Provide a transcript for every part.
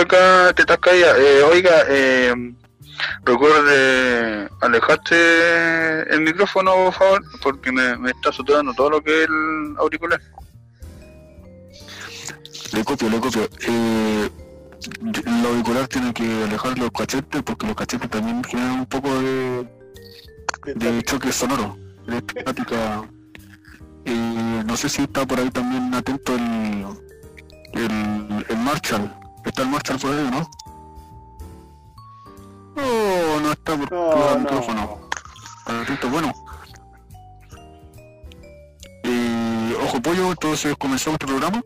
Acá, te callada. Eh, oiga, eh, recuerde alejarte el micrófono, por favor, porque me, me está saturando todo lo que es el auricular. Le copio, le copio. Eh, el auricular tiene que alejar los cachetes porque los cachetes también generan un poco de, de choque sonoro, de estática. Y no sé si está por ahí también atento el, el Marshall. ¿Está el Marshall por ahí o no? Oh, no está por No, el no. micrófono. Atento, bueno. Y ojo pollo, entonces comenzamos este programa.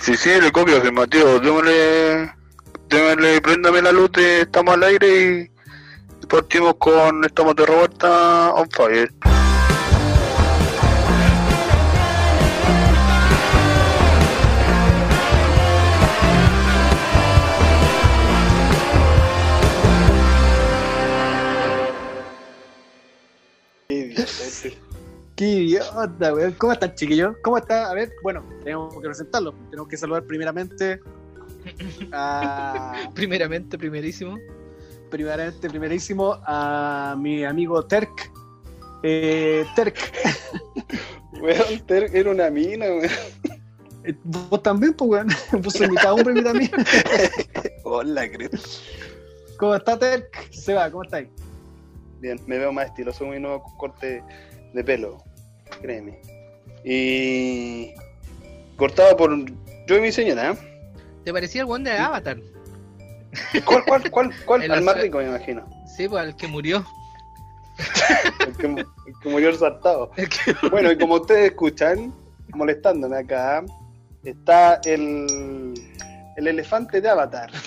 Sí, sí, le copio, que Mateo, démosle, démosle, préndame la luz de Estamos al aire y partimos con Estamos de Roberta on fire. Qué idiota, weón. ¿Cómo están, chiquillos? ¿Cómo está? A ver, bueno, tenemos que presentarlo. Tenemos que saludar primeramente a. Primeramente, primerísimo. primeramente, primerísimo a mi amigo Terk. Eh, Terk, Weón, Ter era una mina, weón. eh, vos también, pues, weón. Vos sos mitad hombre, mitad mía. Hola, creo. ¿Cómo está Terk? Seba, ¿cómo estáis? Bien, me veo más estiloso, muy nuevo corte de pelo, créeme. Y cortado por yo y mi señora, ¿eh? ¿Te parecía el one de Avatar? ¿Cuál, cuál, cuál, cuál? El Al más rico, me imagino. Sí, pues el que murió. El que, el que murió saltado. El que- Bueno, y como ustedes escuchan, molestándome acá, está el, el elefante de Avatar.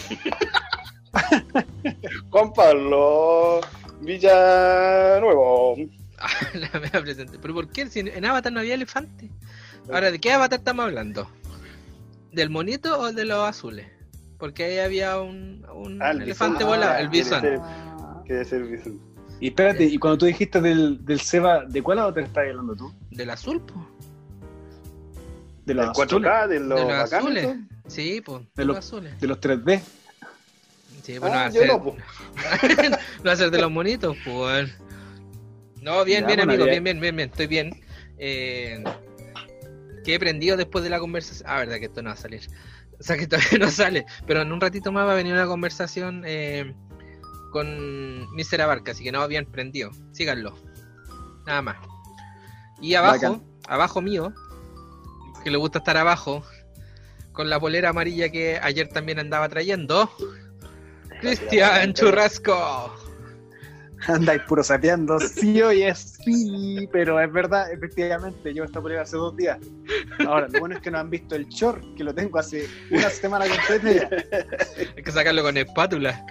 Juan Pablo Villanuevo. La mea presente. ¿Pero por qué? Si en Avatar no había elefante. Ahora, ¿de qué Avatar estamos hablando? ¿Del monito o de los azules? Porque ahí había un, un Ah, el elefante bisón. volado, Ah, el quiere bisón. ser- Quiere ser bisón. Y espérate, y cuando tú dijiste del, del Seba, ¿de cuál te estás hablando tú? ¿Del azul, pues? De ¿Del los azules, 4K? ¿De los de los bacanes? azules. Sí, pues, De de los- azules. de los 3D. Sí, bueno, Ah, yo ser- no, po. ser de los monitos, pues. No, bien, Ya, bien, bueno, amigo, bien, bien, bien, bien, estoy bien. Eh, que he prendido después de la conversación. Ah, verdad que esto no va a salir. O sea que todavía no sale. Pero en un ratito más va a venir una conversación eh, con Mr. Abarca, así que no, bien prendido. Síganlo. Nada más. Y abajo, Bacán. abajo mío, que le gusta estar abajo, con la polera amarilla que ayer también andaba trayendo. Cristian Churrasco. Andáis puro sapeando, sí, oye, sí, pero es verdad, efectivamente, yo esta polera hace dos días. Ahora, lo bueno es que no han visto el short, que lo tengo hace una semana completa ya. Hay que sacarlo con espátula.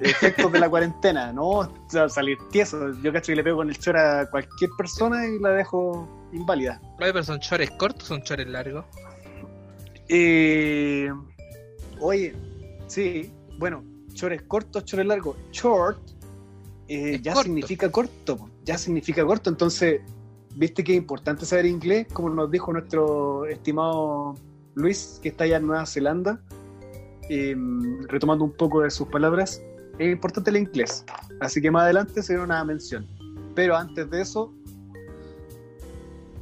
Efectos de la cuarentena, ¿no? O sea, salir tieso. Yo cacho que le pego con el short a cualquier persona y la dejo inválida. Oye, pero son chores cortos, son chores largos. Eh, oye, sí, bueno, chores cortos, chores largos. Short eh, ya corto. significa corto, ya significa corto. Entonces, viste que es importante saber inglés, como nos dijo nuestro estimado Luis, que está allá en Nueva Zelanda, eh, retomando un poco de sus palabras. Es importante el inglés, así que más adelante será una mención. Pero antes de eso,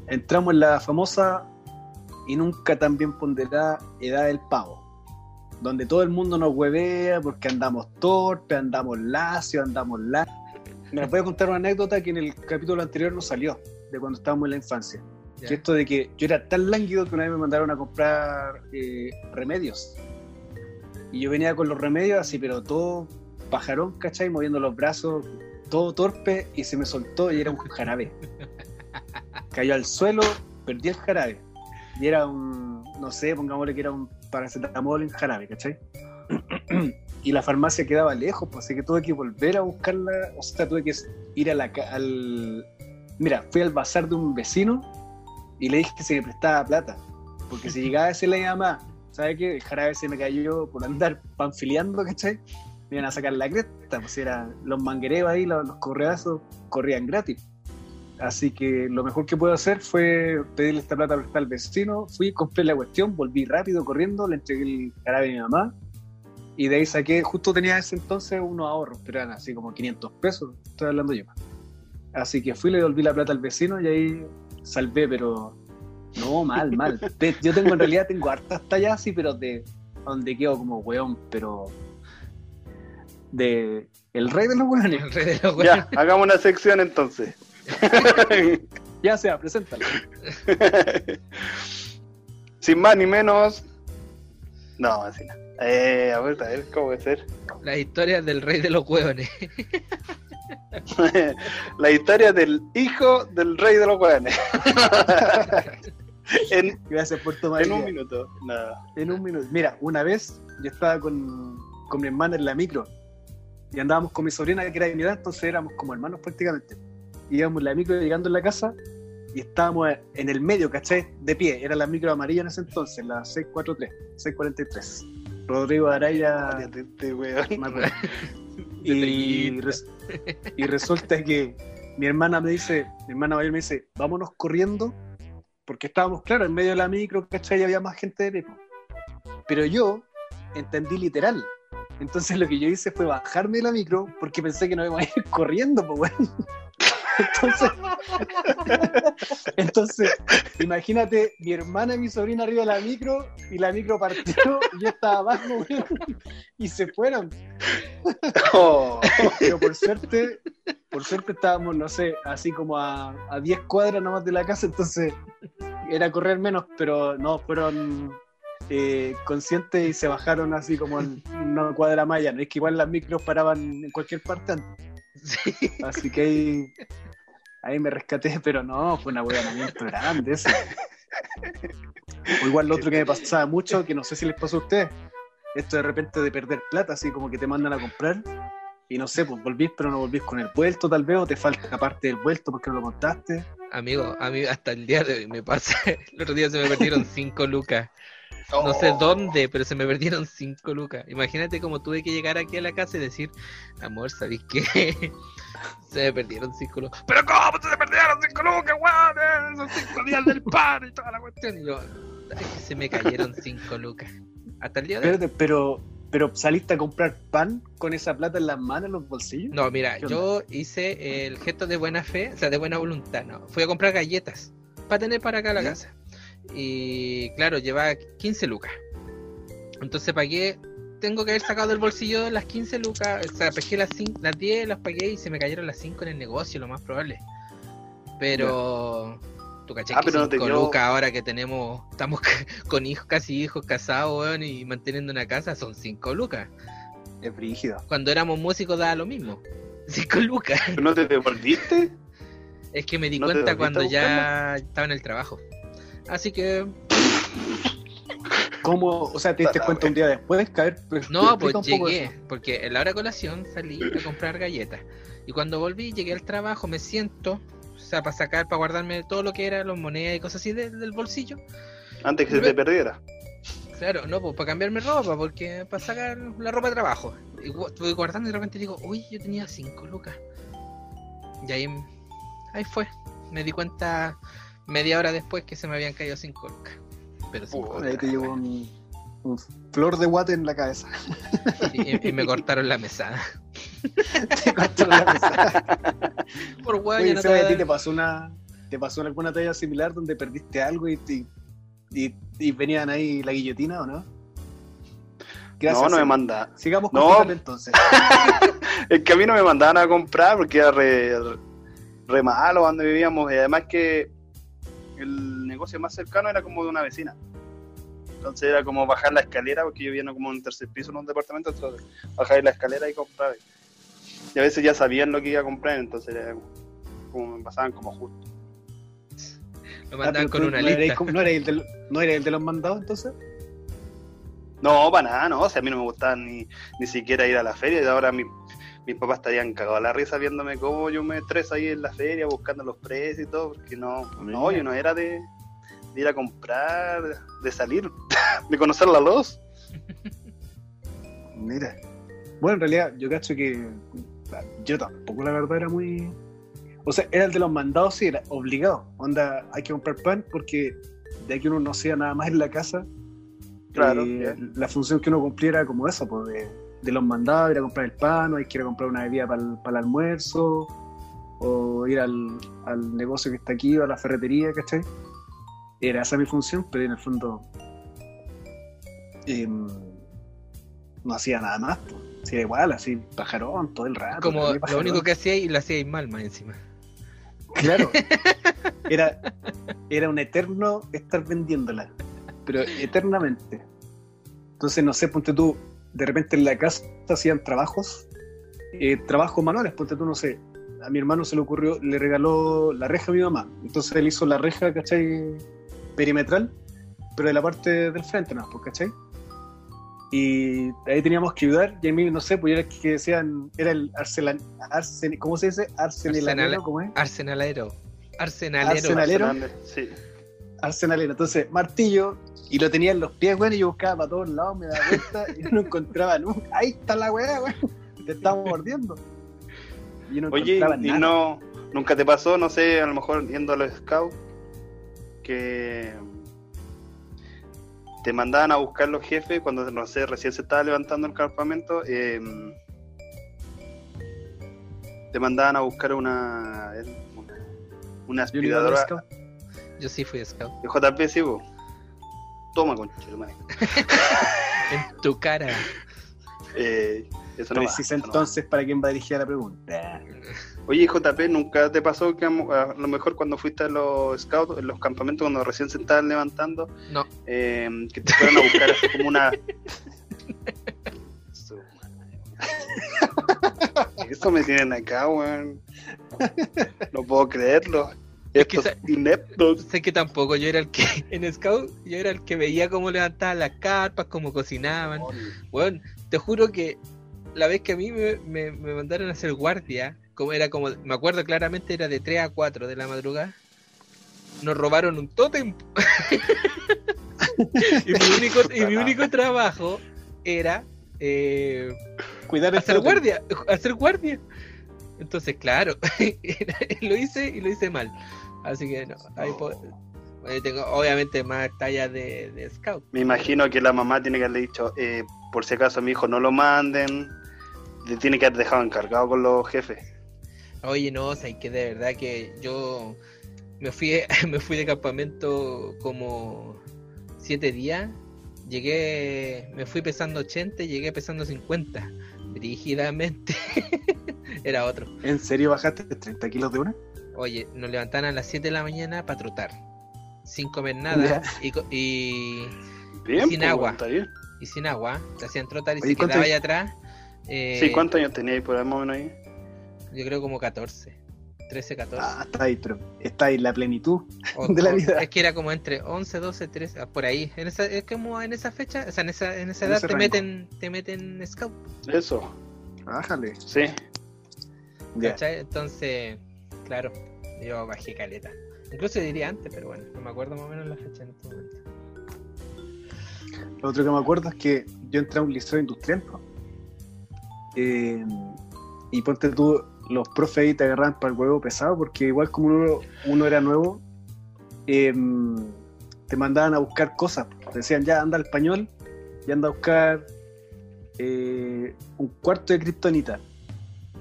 entramos en la famosa y nunca tan bien ponderada edad del pavo, donde todo el mundo nos huevea porque andamos torpe, andamos lacio, andamos la. Me voy a contar una anécdota que en el capítulo anterior no salió, de cuando estábamos en la infancia. Que esto de que yo era tan lánguido que una vez me mandaron a comprar eh, remedios. Y yo venía con los remedios así, pero todo pajarón, ¿cachai? Moviendo los brazos, todo torpe, y se me soltó y era un jarabe. Cayó al suelo, perdí el jarabe. Y era un, no sé, pongámosle que era un paracetamol en jarabe, ¿cachai? y la farmacia quedaba lejos, pues, así que tuve que volver a buscarla, o sea, tuve que ir a la, al... Mira, fui al bazar de un vecino y le dije que se me prestaba plata, porque si llegaba a decirle a mi mamá ¿sabes qué? El jarabe se me cayó por andar panfileando, ¿cachai? Me iban a sacar la cresta, pues eran los manguereos ahí, los, los correazos, corrían gratis. Así que lo mejor que puedo hacer fue pedirle esta plata prestada al vecino. Fui, compré la cuestión, volví rápido corriendo, le entregué el jarabe a mi mamá. Y de ahí saqué, justo tenía ese entonces unos ahorros, pero eran así como 500 pesos, estoy hablando yo. Así que fui, le devolví la plata al vecino y ahí salvé, pero no, mal, mal. Yo tengo, en realidad, tengo hartas tallas así, pero de donde quedo como weón, pero de el rey de los weones. El rey de los Ya, hueones. hagamos una sección entonces. Ya sea, preséntalo. Sin más ni menos. No, así no. Eh, a ver, a ver, ¿cómo va a ser? Las historias del rey de los hueones. la historia del hijo del rey de los hueones. en, Gracias por tomar en un minuto. Nada. En un minuto. Mira, una vez yo estaba con, con mi hermana en la micro y andábamos con mi sobrina que era de mi edad, entonces éramos como hermanos prácticamente. Íbamos en la micro llegando en la casa y estábamos en el medio, ¿cachai? De pie. Era la micro amarilla en ese entonces, la 643, 643. Rodrigo Araya. Este weón. y, res- y resulta que mi hermana me dice, mi hermana mayor me dice, vámonos corriendo, porque estábamos, claro, en medio de la micro, ¿cachai? Y había más gente de pie. Pero yo entendí literal. Entonces lo que yo hice fue bajarme de la micro porque pensé que no íbamos a ir corriendo, pues bueno. Entonces, entonces, imagínate mi hermana y mi sobrina arriba de la micro y la micro partió y yo estaba abajo, y se fueron. Oh. Pero por suerte, por suerte estábamos, no sé, así como a, a 10 cuadras nomás de la casa, entonces era correr menos, pero no, fueron eh, conscientes y se bajaron así como en una cuadra más allá. No es que igual las micros paraban en cualquier parte antes. Sí. Así que ahí, ahí me rescaté, pero no, fue un ahueonamiento grande eso. O igual lo otro que me pasaba mucho, que no sé si les pasó a ustedes, esto de repente de perder plata, así como que te mandan a comprar y no sé, pues volvís, pero no volvís con el vuelto tal vez, o te falta parte del vuelto porque no lo contaste. Amigo, a mí hasta el día de hoy me pasa. El otro día se me perdieron 5 lucas. No Oh. sé dónde, pero se me perdieron 5 lucas. Imagínate como tuve que llegar aquí a la casa y decir, amor, ¿sabéis qué? Se me perdieron 5 lucas. ¿Pero cómo se me perdieron 5 lucas, weón? Son 5 días del pan y toda la cuestión. Y yo, "Ay, que se me cayeron 5 lucas. Hasta el día de hoy. Pero, pero saliste a comprar pan con esa plata en las manos, en los bolsillos. No, mira, ¿Qué yo hice el gesto de buena fe, o sea, de buena voluntad, ¿no? Fui a comprar galletas para tener para acá a la casa. Y claro, llevaba 15 lucas. Entonces pagué, tengo que haber sacado del bolsillo las 15 lucas, o sea, pesqué las, cin- las 10, las pagué y se me cayeron las 5 en el negocio, lo más probable. Pero... Tú caché Ah, que pero no 5 dio- lucas ahora que tenemos, estamos con hijos, casi hijos casados, weón, y manteniendo una casa, son 5 lucas. Es brígido. Cuando éramos músicos daba lo mismo. 5 lucas. ¿No te devolviste? Es que me di ¿No te cuenta cuando ya estaba en el trabajo. Así que, ¿Cómo? O sea, te diste cuenta un día después, caer. no, pues llegué, porque en la hora de colación salí a comprar galletas. Y cuando volví, llegué al trabajo, me siento, o sea, para sacar, para guardarme todo lo que era, las monedas y cosas así de- del bolsillo. Antes que se te perdiera. Claro, no, pues para cambiarme ropa, porque para sacar la ropa de trabajo. Y estuve guardando y de repente digo, uy, yo tenía 5 lucas. Y ahí, ahí fue. Me di cuenta media hora después que se me habían caído 5 lucas. Pero cinco Ahí te llevo un, un flor de guate en la cabeza. Y, y me cortaron la mesada. te cortaron la mesa. Por guay, Oye, no te a ¿a ti te pasó una, te pasó alguna talla similar donde perdiste algo y, te- y, y venían ahí la guillotina o no? Gracias, no, no me manda. Sigamos con No. Entonces. Es que a mí no me mandaban a comprar porque era re, re malo donde vivíamos y además que el negocio más cercano era como de una vecina. Entonces era como bajar la escalera porque yo vivía como en un tercer piso en un departamento, entonces bajar la escalera y comprar. Y a veces ya sabían lo que iba a comprar, entonces era como, como me pasaban como justo. Lo Ah, mandaban con una no lista. como- ¿No eres el, del- no eres el de los mandados entonces? No, para nada, no, o sea, a mí no me gustaba ni, ni siquiera ir a la feria y ahora mi- mis papás estarían cagados a la risa viéndome cómo yo me estreso ahí en la feria buscando los precios y todo, porque no, no yo no era de, de ir a comprar, de salir, de conocer la luz. Mira. Bueno, en realidad, yo cacho que yo tampoco la verdad era muy. O sea, era el de los mandados, sí, era obligado. Onda, hay que comprar pan porque de que uno no sea nada más en la casa. Claro, eh, la función que uno cumpliera era como esa, pues de, de los mandados, ir a comprar el pan, o hay que ir a comprar una bebida para el, para el almuerzo, o ir al, al negocio que está aquí, o a la ferretería, ¿cachai? Era esa mi función, pero en el fondo em, no hacía nada más, pues. Sí, igual, así, pajarón todo el rato. Como lo único que hacía y lo hacía mal más encima. Claro. Era, era un eterno estar vendiéndola. Pero eternamente. Entonces, no sé, ponte tú, de repente en la casa hacían trabajos, eh, trabajos manuales, ponte tú, no sé. A mi hermano se le ocurrió, le regaló la reja a mi mamá. Entonces él hizo la reja, ¿cachai? Perimetral, pero de la parte del frente, ¿no? Pues, ¿cachai? Y ahí teníamos que ayudar, y a mí, no sé, pues era el que decían, era el arselan, arsen, ¿cómo se dice? Arsenalanero, Arsenal- ¿cómo es? Arsenalero. Arsenalero. Arsenalero. Fernández, Sí. arsenalero. Entonces, martillo, y lo tenía en los pies, weón, y yo buscaba para todos lados, me daba vuelta y no encontraba nunca. Ahí está la weá, weón. Te estaba mordiendo. Y yo no Oye, encontraba y nada. no, nunca te pasó, no sé, a lo mejor yendo a los scouts, que te mandaban a buscar los jefes cuando, no sé, recién se estaba levantando el campamento, eh, te mandaban a buscar una, una, una Yo no aspiradora. Yo sí fui scout. de JP, sí, po. Toma, concha, de madre. En tu cara. Eh, eso no va, Precisa no entonces para quién va dirigida la pregunta. Oye, JP, ¿nunca te pasó que a a lo mejor cuando fuiste a los scouts, en los campamentos, cuando recién se estaban levantando, No. eh, que te fueran a buscar así como una... Eso me tienen acá, weón. No puedo creerlo. Es que ineptos. Sé que tampoco yo era el que en Scout, yo era el que veía cómo levantaban las carpas, cómo cocinaban. Bueno, te juro que la vez que a mí me, me- me mandaron a hacer guardia, como era como, me acuerdo claramente, era de 3 a 4 de la madrugada, nos robaron un tótem. y, mi único, y mi único trabajo era eh, Cuidar hacer tótem. guardia, hacer guardia. Entonces, claro, lo hice y lo hice mal. Así que no, ahí eh, tengo obviamente más tallas de, de scout. Me imagino que la mamá tiene que haberle dicho, eh, por si acaso a mi hijo no lo manden, le tiene que haber dejado encargado con los jefes. Oye, no, o sea, que de verdad que yo me fui, me fui de campamento como siete días. Llegué, me fui pesando 80 y llegué pesando 50. Brígidamente. Era otro. ¿En serio bajaste 30 kilos de una? Oye, nos levantaban a las 7 de la mañana para trotar. Sin comer nada. Y, co- y, Bien, Sin pues, agua. está bien. y sin agua. Te hacían trotar y Oye, se ¿cuánto quedaba ahí atrás. eh, Sí, ¿cuántos años tenía ahí por o menos ahí? Yo creo como 14. 13, 14. Ah, está ahí, pero está ahí la plenitud. O- de la o- vida. Es que era como entre 11, 12, 13, ah, por ahí. En esa, es como en esa fecha, o sea, en esa, en esa En edad te rango. meten, te meten scout, Eso, Bájale. sí. Entonces, claro, yo bajé caleta. Incluso diría antes, pero bueno, no me acuerdo más o menos la fecha en este momento. Lo otro que me acuerdo es que yo entré a un liceo industrial. Eh, y ponte tú, los profes ahí te agarraban para el huevo pesado, porque igual como uno, era nuevo, eh, te mandaban a buscar cosas. Te decían, ya anda al español y anda a buscar eh, un cuarto de kriptonita.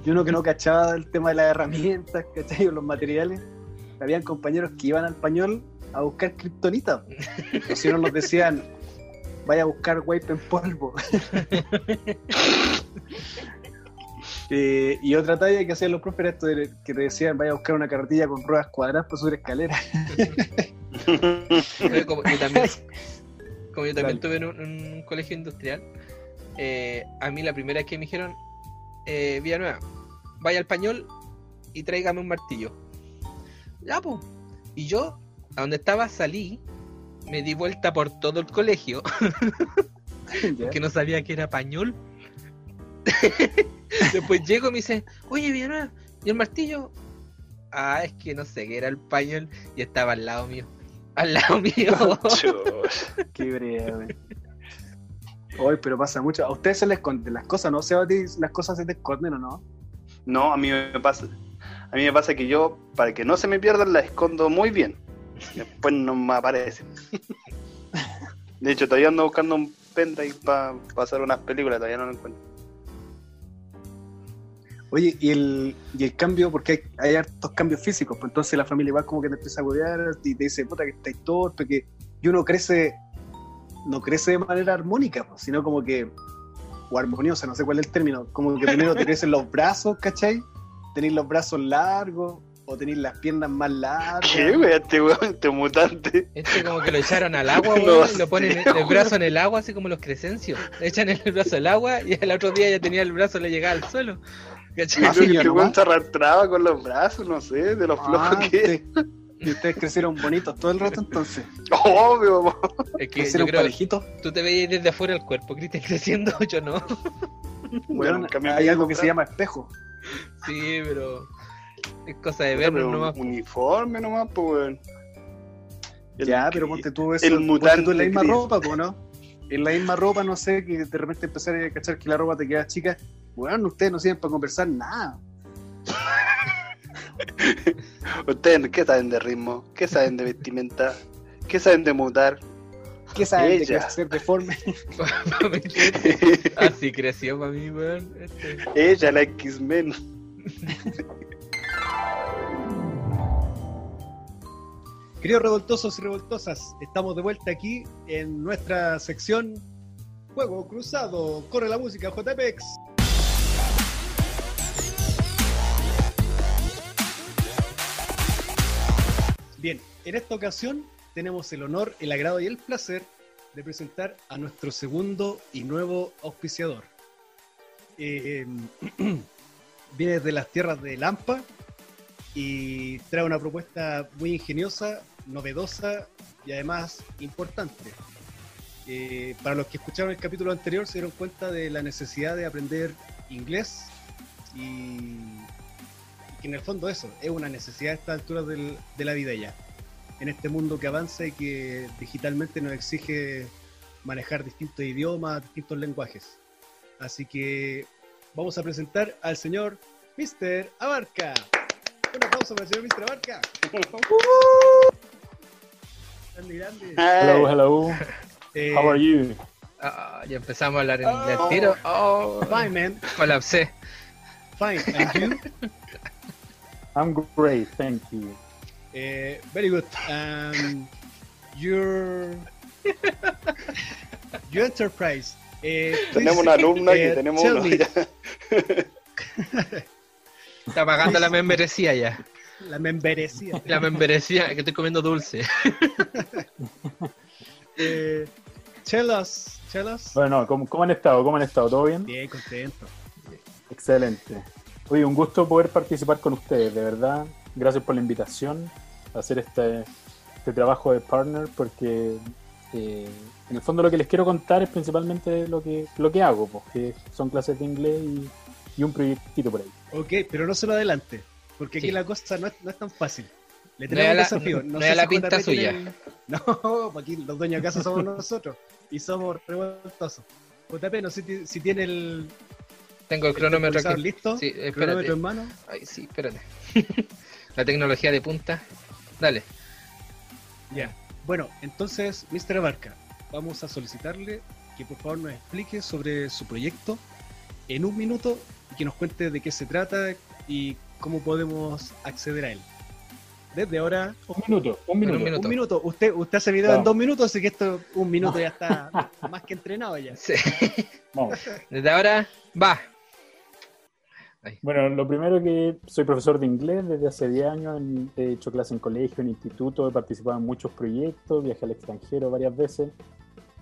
Y uno que no cachaba el tema de las herramientas, ¿cachai? O los materiales. Habían compañeros que iban al español a buscar kriptonita. Si no nos decían, vaya a buscar wipe en polvo. Eh, y otra talla que hacían los profes era esto de que te decían, vaya a buscar una carretilla con ruedas cuadradas para subir escaleras. Como yo también, como yo también estuve en un, en un colegio industrial, eh, a mí la primera vez que me dijeron, eh, Villanueva, vaya al pañol y tráigame un martillo. Ya, pues. Y yo, a donde estaba, salí, me di vuelta por todo el colegio, ¿Ya? que no sabía que era pañol. Después llego y me dice, oye Villanueva, ¿y el martillo? Ah, es que no sé qué era el pañol y estaba al lado mío. al lado mío. Qué breve. Hoy, pero pasa mucho. A ustedes se les esconden las cosas, ¿no? Seba, ¿a ti las cosas se te esconden o no? No, a mí me pasa. A mí me pasa que yo, para que no se me pierdan, la escondo muy bien. Después no me aparecen. De hecho, todavía ando buscando un pendrive para pasar unas películas, todavía no lo encuentro. Oye, y el, y el cambio, porque hay, hay hartos cambios físicos, pues entonces la familia igual como que te empieza a cuidar y te dice, puta, que estáis torpe, que y uno crece, no crece de manera armónica, sino como que, o armoniosa, no sé cuál es el término, como que primero te crecen los brazos, ¿cachai? Tenéis los brazos largos, o tenéis las piernas más largas. ¿Qué, güey? Este weón, este mutante. Este como que lo echaron al agua, No weón, y lo ponen el brazo en el agua, así como los crescencios. Le echan el brazo al agua y el otro día ya tenía el brazo, le llegaba al suelo. ¿Cachai? Ah, que este ¿no? weón se arrastraba con los brazos, no sé, de los Ah, flojos que es. Y ustedes crecieron bonitos todo el rato entonces. Obvio, po. Es que yo Crecieron creo parejitos. tú te veías desde afuera el cuerpo, Cristian creciendo, yo no. Bueno, hay algo que se llama espejo. Sí, pero es cosa de pero nomás. Uniforme nomás, pues, weón. El ya, pero ponte tú eso. el mutante tú en la misma ropa, pues, ¿no? En la misma ropa, no sé, que de repente empezar a cachar que la ropa te queda chica. Bueno, ustedes no sirven para conversar nada. ¿Ustedes qué saben de ritmo? ¿Qué saben de vestimenta? ¿Qué saben de mutar? ¿Qué saben de crecer deforme? Así creció para mí, weón. Este. Ella, la X-Men. Queridos revoltosos y revoltosas, estamos de vuelta aquí en nuestra sección Juego Cruzado. Corre la música, JPEX. Bien, en esta ocasión tenemos el honor, el agrado y el placer de presentar a nuestro segundo y nuevo auspiciador. Eh, viene de las tierras de Lampa y trae una propuesta muy ingeniosa, novedosa y además importante. Eh, para los que escucharon el capítulo anterior se dieron cuenta de la necesidad de aprender inglés y que en el fondo eso es una necesidad a esta altura del- de la vida ya. En este mundo que avanza y que digitalmente nos exige manejar distintos idiomas, distintos lenguajes. Así que vamos a presentar al señor Mr. Abarca. Un aplauso para el señor Mr. Abarca. Grande, grande. Hello, hello. Eh, How are you? Ah, ya empezamos a hablar en inglés al tiro. Oh, Fine, man. colapsé. Fine. And you? I'm great, thank you. Eh, very good. Um, your, your enterprise. Eh, Tenemos una alumna eh, que tenemos tell uno. Está pagando la membresía ya. La membresía. La membresía, que estoy comiendo dulce. Eh, tell us, tell us. Bueno, ¿cómo, cómo han estado? ¿Cómo han estado? ¿Todo bien? Bien, contento. Excelente. Oye, un gusto poder participar con ustedes, de verdad. Gracias por la invitación a hacer este, este trabajo de partner, porque eh, en el fondo lo que les quiero contar es principalmente lo que, lo que hago, porque son clases de inglés y, y un proyectito por ahí. Ok, pero no se lo adelante, porque aquí Sí. la cosa no es, no es tan fácil. Le No tenemos es un la- desafío. no sé es la si pinta suya. tiene- No, aquí los dueños de casa somos nosotros y somos revoltosos. JP, no sé si, si tiene el, Tengo el el cronómetro aquí. listo. Sí, el cronómetro en mano. Ay, sí, espérate. La tecnología de punta. Dale. Ya. Bueno, entonces, Mr. Abarca, vamos a solicitarle que por favor nos explique sobre su proyecto en un minuto y que nos cuente de qué se trata y cómo podemos acceder a él. Desde ahora, Un minuto, un minuto. un minuto. un minuto. Usted, usted hace video Claro. en dos minutos, así que esto, un minuto ya está más que entrenado ya. Sí. Vamos. Desde ahora, va. Bueno, lo primero que soy profesor de inglés desde hace 10 años, en- he hecho clase en colegio, en instituto, he participado en muchos proyectos, viajé al extranjero varias veces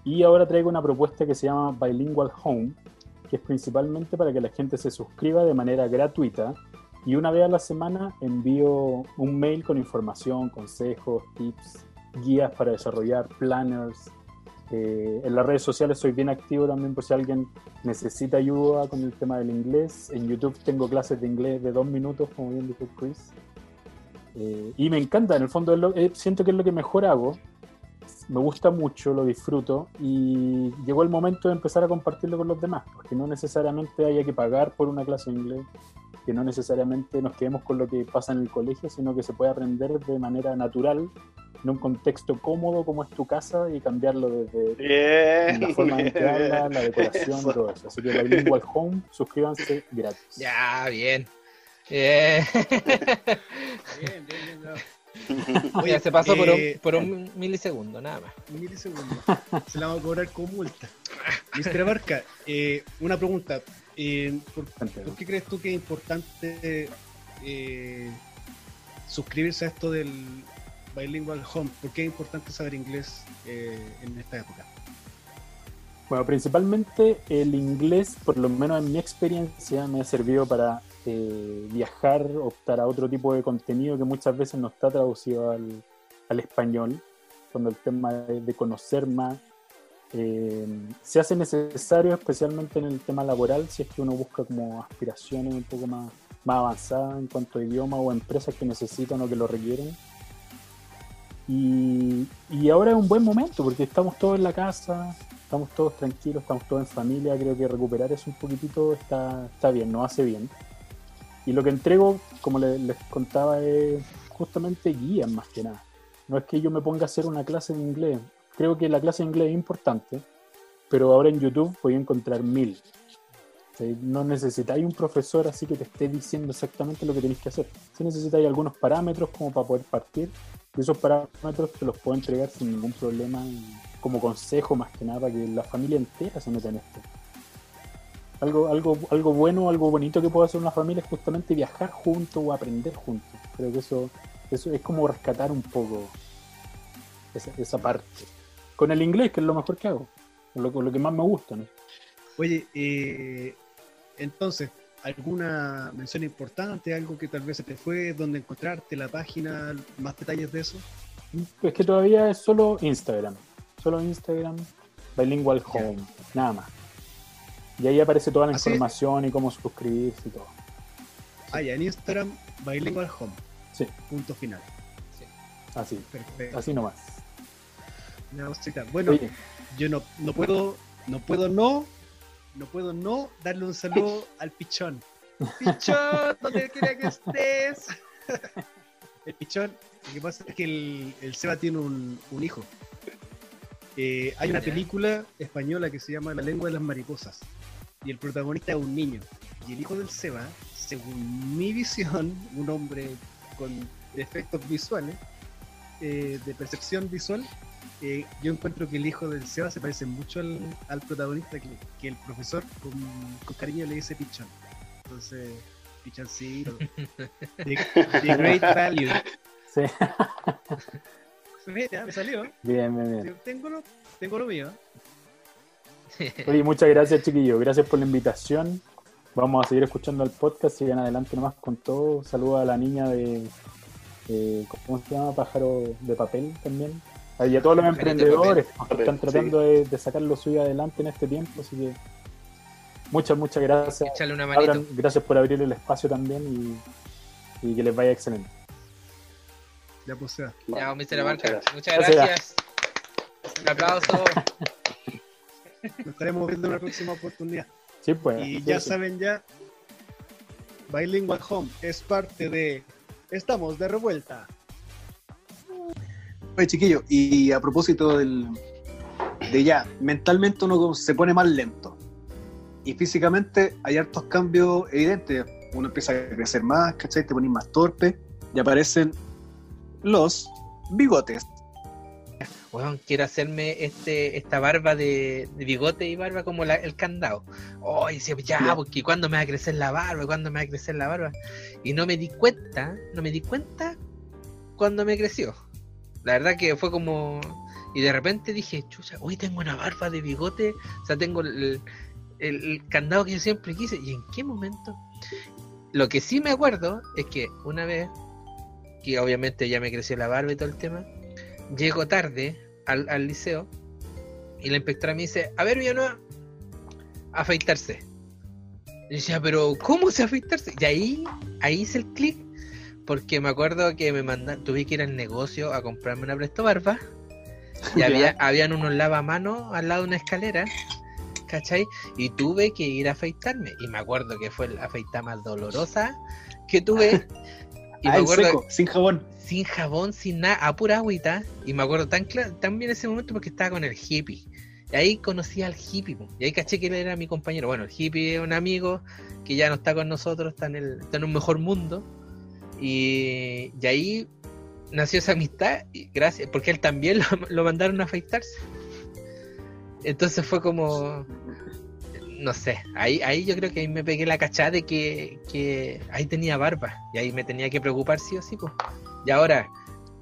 y ahora traigo una propuesta que se llama Bilingual Home, que es principalmente para que la gente se suscriba de manera gratuita y una vez a la semana envío un mail con información, consejos, tips, guías para desarrollar planners. Eh, en las redes sociales soy bien activo también por si alguien necesita ayuda con el tema del inglés. En YouTube tengo clases de inglés de dos minutos, como bien dijo Chris. Eh, y me encanta, en el fondo es lo- eh, siento que es lo que mejor hago. me gusta mucho, lo disfruto y llegó el momento de empezar a compartirlo con los demás, porque no necesariamente haya que pagar por una clase de inglés, que no necesariamente nos quedemos con lo que pasa en el colegio, sino que se puede aprender de manera natural, en un contexto cómodo como es tu casa y cambiarlo desde Bien. la forma en que habla, la decoración, Eso. todo eso. Así que Bilingual Home, suscríbanse gratis. Ya, bien. Eh, Bien, bien, bien, bravo. Oye, se pasó por, eh, un, por un milisegundo, nada más. Un milisegundo. Se la vamos a cobrar con multa. Mr. Barca, eh, una pregunta. Eh, ¿por, por qué crees tú que es importante eh, suscribirse a esto del Bilingual Home? ¿Por qué es importante saber inglés eh, en esta época? Bueno, principalmente el inglés, por lo menos en mi experiencia, me ha servido para eh, viajar, optar a otro tipo de contenido que muchas veces no está traducido al, al español, cuando el tema de, de conocer más eh, se hace necesario, especialmente en el tema laboral, si es que uno busca como aspiraciones un poco más, más avanzadas en cuanto a idioma o empresas que necesitan o que lo requieren. Y, y ahora es un buen momento porque estamos todos en la casa, estamos todos tranquilos, estamos todos en familia, creo que recuperar eso un poquitito está, está bien, nos hace bien. Y lo que entrego, como le- les, contaba, es justamente guías más que nada. No es que yo me ponga a hacer una clase de inglés. Creo que la clase de inglés es importante, pero ahora en YouTube voy a encontrar mil. No necesitáis un profesor así que te esté diciendo exactamente lo que tenéis que hacer. Si necesitáis algunos parámetros como para poder partir, y esos parámetros te los puedo entregar sin ningún problema como consejo más que nada para que la familia entera se meta en esto. Algo, algo, algo bueno, algo bonito que puede hacer una familia es justamente viajar juntos o aprender juntos. Creo que eso, eso es como rescatar un poco esa, esa parte. Con el inglés, que es lo mejor que hago, lo, lo que más me gusta. ¿no? Oye, eh, entonces, ¿alguna mención importante? ¿Algo que tal vez se te fue? ¿Dónde encontrarte? ¿La página? ¿Más detalles de eso? Es que todavía es solo Instagram. Solo Instagram, Bilingual Home, nada más. Y ahí aparece toda la Así- información y cómo suscribirse y todo. Ah, ya, en Instagram, Bilingual Home. Sí, Punto final. así, Perfecto. así nomás. Cosita. Bueno, Oye, yo no, no puedo, no puedo no, no puedo no darle un saludo al pichón. Pichón, donde quiera que estés. El pichón, lo que pasa es que el, el Seba tiene un, un hijo. Eh, hay una película española que se llama La lengua de las mariposas. Y el protagonista es un niño. Y el hijo del Seba, según mi visión, un hombre con defectos visuales, eh, de percepción visual, eh, yo encuentro que el hijo del Seba se parece mucho al, al protagonista que, que el profesor con, con cariño le dice pichón. Entonces, pichoncito. The, the great value. sí. Mira, me salió. bien, bien, bien. Tengo lo, tengo lo mío. Oye, muchas gracias, chiquillos. Gracias por la invitación. Vamos a seguir escuchando el podcast. Sigan adelante nomás con todo. Saludos a la niña de. eh, ¿Cómo se llama? Pájaro de papel también. Y a todos los emprendedores que están Sí. tratando de, de sacar lo suyo adelante en este tiempo. Así que muchas, muchas gracias. Échale una manito. Abran- gracias por abrir el espacio también y, y que les vaya excelente. Ya pues. Ya, Mr. Muchas Abarca. gracias. Muchas Gracias. gracias. Un aplauso. Nos estaremos viendo en una próxima oportunidad. Sí, pues. Y sí, ya sí. saben ya, Bilingual Home es parte de Estamos de revuelta. Oye, chiquillo, y a propósito del, de ya, mentalmente uno se pone más lento. Y físicamente hay hartos cambios evidentes. Uno empieza a crecer más, ¿cachai? Te pones más torpe y aparecen los bigotes. Weón, quiero hacerme este, esta barba de, de bigote y barba como la- el candado. Oh, y decía, Ya. porque ¿cuándo me va a crecer la barba? ¿Cuándo me va a crecer la barba? Y no me di cuenta, no me di cuenta cuando me creció. La verdad que fue como... Y de repente dije, chucha, hoy tengo una barba de bigote, o sea, tengo el, el- candado que yo siempre quise. ¿Y en qué momento? Lo que sí me acuerdo es que una vez, que obviamente ya me creció la barba y todo el tema, llego tarde al, al liceo y la inspectora me dice, a ver, Villanueva, afeitarse. Y decía, pero ¿cómo se afeitarse? Y ahí, ahí hice el clic, porque me acuerdo que me mandaron, tuve que ir al negocio a comprarme una presto barba y había, habían unos lavamanos al lado de una escalera, ¿cachai? Y tuve que ir a afeitarme. Y me acuerdo que fue la afeitada más dolorosa que tuve. Y Ah, me en acuerdo seco, sin jabón. sin jabón, sin nada, a pura agüita. Y me acuerdo tan, tan bien ese momento porque estaba con el hippie. Y ahí conocí al hippie. Y ahí caché que él era mi compañero. Bueno, el hippie es un amigo que ya no está con nosotros, está en, el, está en un mejor mundo. Y, y ahí nació esa amistad. Y gracias, porque él también lo, lo mandaron a afeitarse. Entonces fue como. No sé, ahí, ahí yo creo que ahí me pegué la cachada de que, que ahí tenía barba. Y ahí me tenía que preocupar sí o sí, pues. Y ahora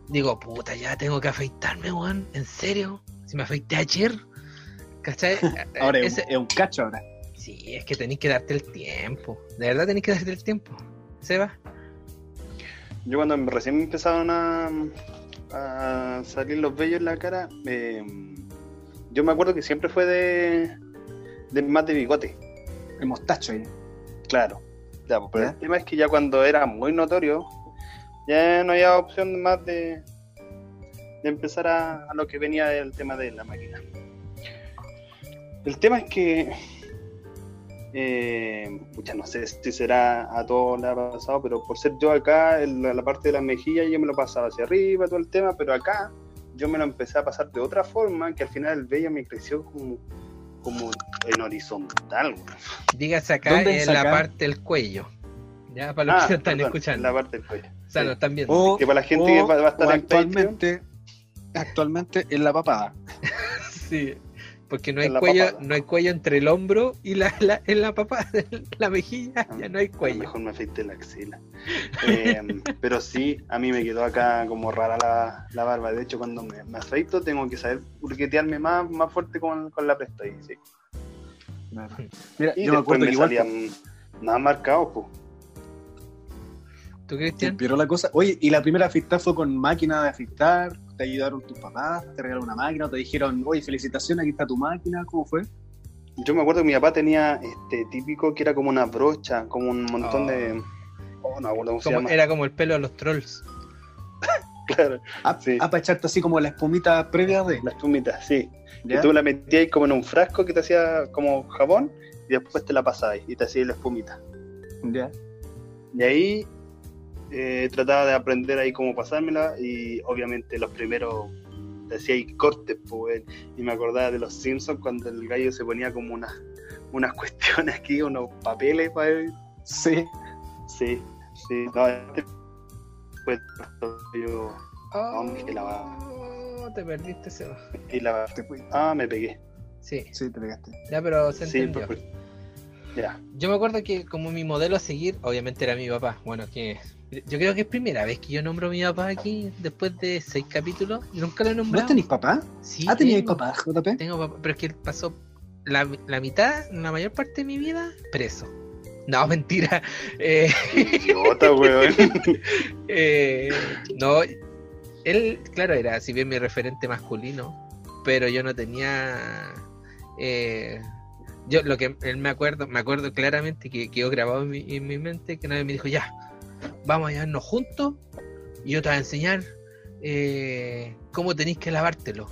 digo, puta, ya tengo que afeitarme, weón. ¿En serio? Si me afeité ayer. ¿Cachai? Ahora es, Ese- un- es un cacho ahora. Sí, es que tenéis que darte el tiempo. De verdad tenéis que darte el tiempo. Seba. Yo cuando recién me empezaron a, a salir los vellos en la cara, eh, yo me acuerdo que siempre fue de, de más de bigote, El mostacho ahí. claro. Ya, pues, pero el tema es que ya cuando era muy notorio, ya no había opción más de, de empezar a, a lo que venía del tema de la máquina. El tema es que, eh, no sé si será a todos le ha pasado, pero por ser yo acá, en la, la parte de la mejilla, yo me lo pasaba hacia arriba, todo el tema, pero acá yo me lo empecé a pasar de otra forma, que al final el vello me creció como, como en horizontal. Dígase acá ¿Dónde en la parte del cuello. Ya, para los Ah, que no están perdón, escuchando. La parte del cuello. O sea, sí. lo están viendo. O, Que para la gente o- que va, va a estar o en Patreon, actualmente, actualmente en la papada. Sí. Porque no hay cuello, papada. no hay cuello entre el hombro y la, la, en la papa, la mejilla, ya no hay a lo cuello. mejor me afeité la axila. Eh, pero sí, a mí me quedó acá como rara la, la barba. De hecho, cuando me, me afeito, tengo que saber burquetearme más, más fuerte con, con la presto ahí. Sí. Mira, Y yo me acuerdo me, que igual salían más marcados, pues. ¿Tú, Cristian? la cosa. Oye, ¿y la primera afeitada fue con máquina de afeitar? ¿Te ayudaron tus papás? ¿Te regalaron una máquina? ¿O te dijeron, oye, felicitaciones, aquí está tu máquina? ¿Cómo fue? Yo me acuerdo que mi papá tenía este típico que era como una brocha, como un montón Oh. de. Oh, no me acuerdo cómo se llama. era como el pelo de los trolls. Claro, Ah, Sí. ah, para echarte así como la espumita previa de... la espumita, sí. ¿ya? Y tú la metías ahí como en un frasco que te hacía como jabón y después te la pasabas y te hacía la espumita. ¿Ya? Y ahí eh, trataba de aprender ahí cómo pasármela y obviamente los primeros te hacía ahí cortes, pues, y me acordaba de los Simpsons cuando el gallo se ponía como unas unas cuestiones aquí, unos papeles para él. Sí. Sí, sí, no, este yo Oh, me la- te perdiste, Seba. y la ah me pegué. Sí, Sí, te pegaste. ya, pero se Sí, entendió. pues, ya. Yo me acuerdo que como mi modelo a seguir, obviamente era mi papá. Bueno, que yo creo que es primera vez que yo nombro a mi papá aquí después de seis capítulos. Nunca lo he ¿No nombrado. tenéis papá? Sí, ah, teníais tengo, papá, JP. Tengo papá, pero es que él pasó la, la mitad, la mayor parte de mi vida preso. No, mentira. Eh, Idiota, weón. eh, no, él, claro, era si bien mi referente masculino, pero yo no tenía. eh, yo lo que él me acuerdo, me acuerdo claramente que quedó grabado en mi, en mi mente que una vez me dijo, ya, vamos a llevarnos juntos y yo te voy a enseñar eh, cómo tenéis que lavártelo.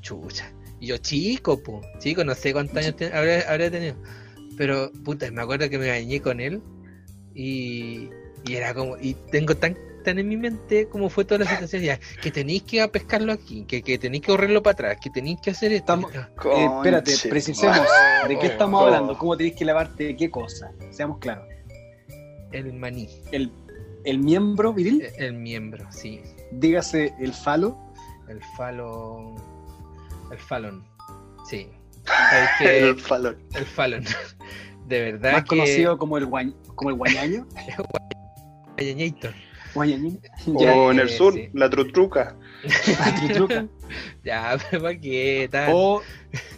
Chucha. Y yo, chico, po, chico, no sé cuántos años te- habré, habré tenido. Pero, puta, me acuerdo que me bañé con él y, y era como, y tengo tan, tan en mi mente como fue toda la situación, ya, que tenéis que ir a pescarlo aquí, que, que tenéis que correrlo para atrás, que tenéis que hacer esto. Estamos- Eh, espérate, precisemos de qué estamos Oh. hablando, cómo tenéis que lavarte qué cosa. Seamos claros. El maní, El, el miembro viril, el, el miembro, sí. dígase el falo. El falo. El falón. Sí. El falón. El falón. De verdad más que. conocido como el, guañ, como el guañaño. Guayañator. guañañín. O Ya, en el eh, sur, sí. la trutruca. la tritruca. Ya, pero ¿para qué? Tan... o,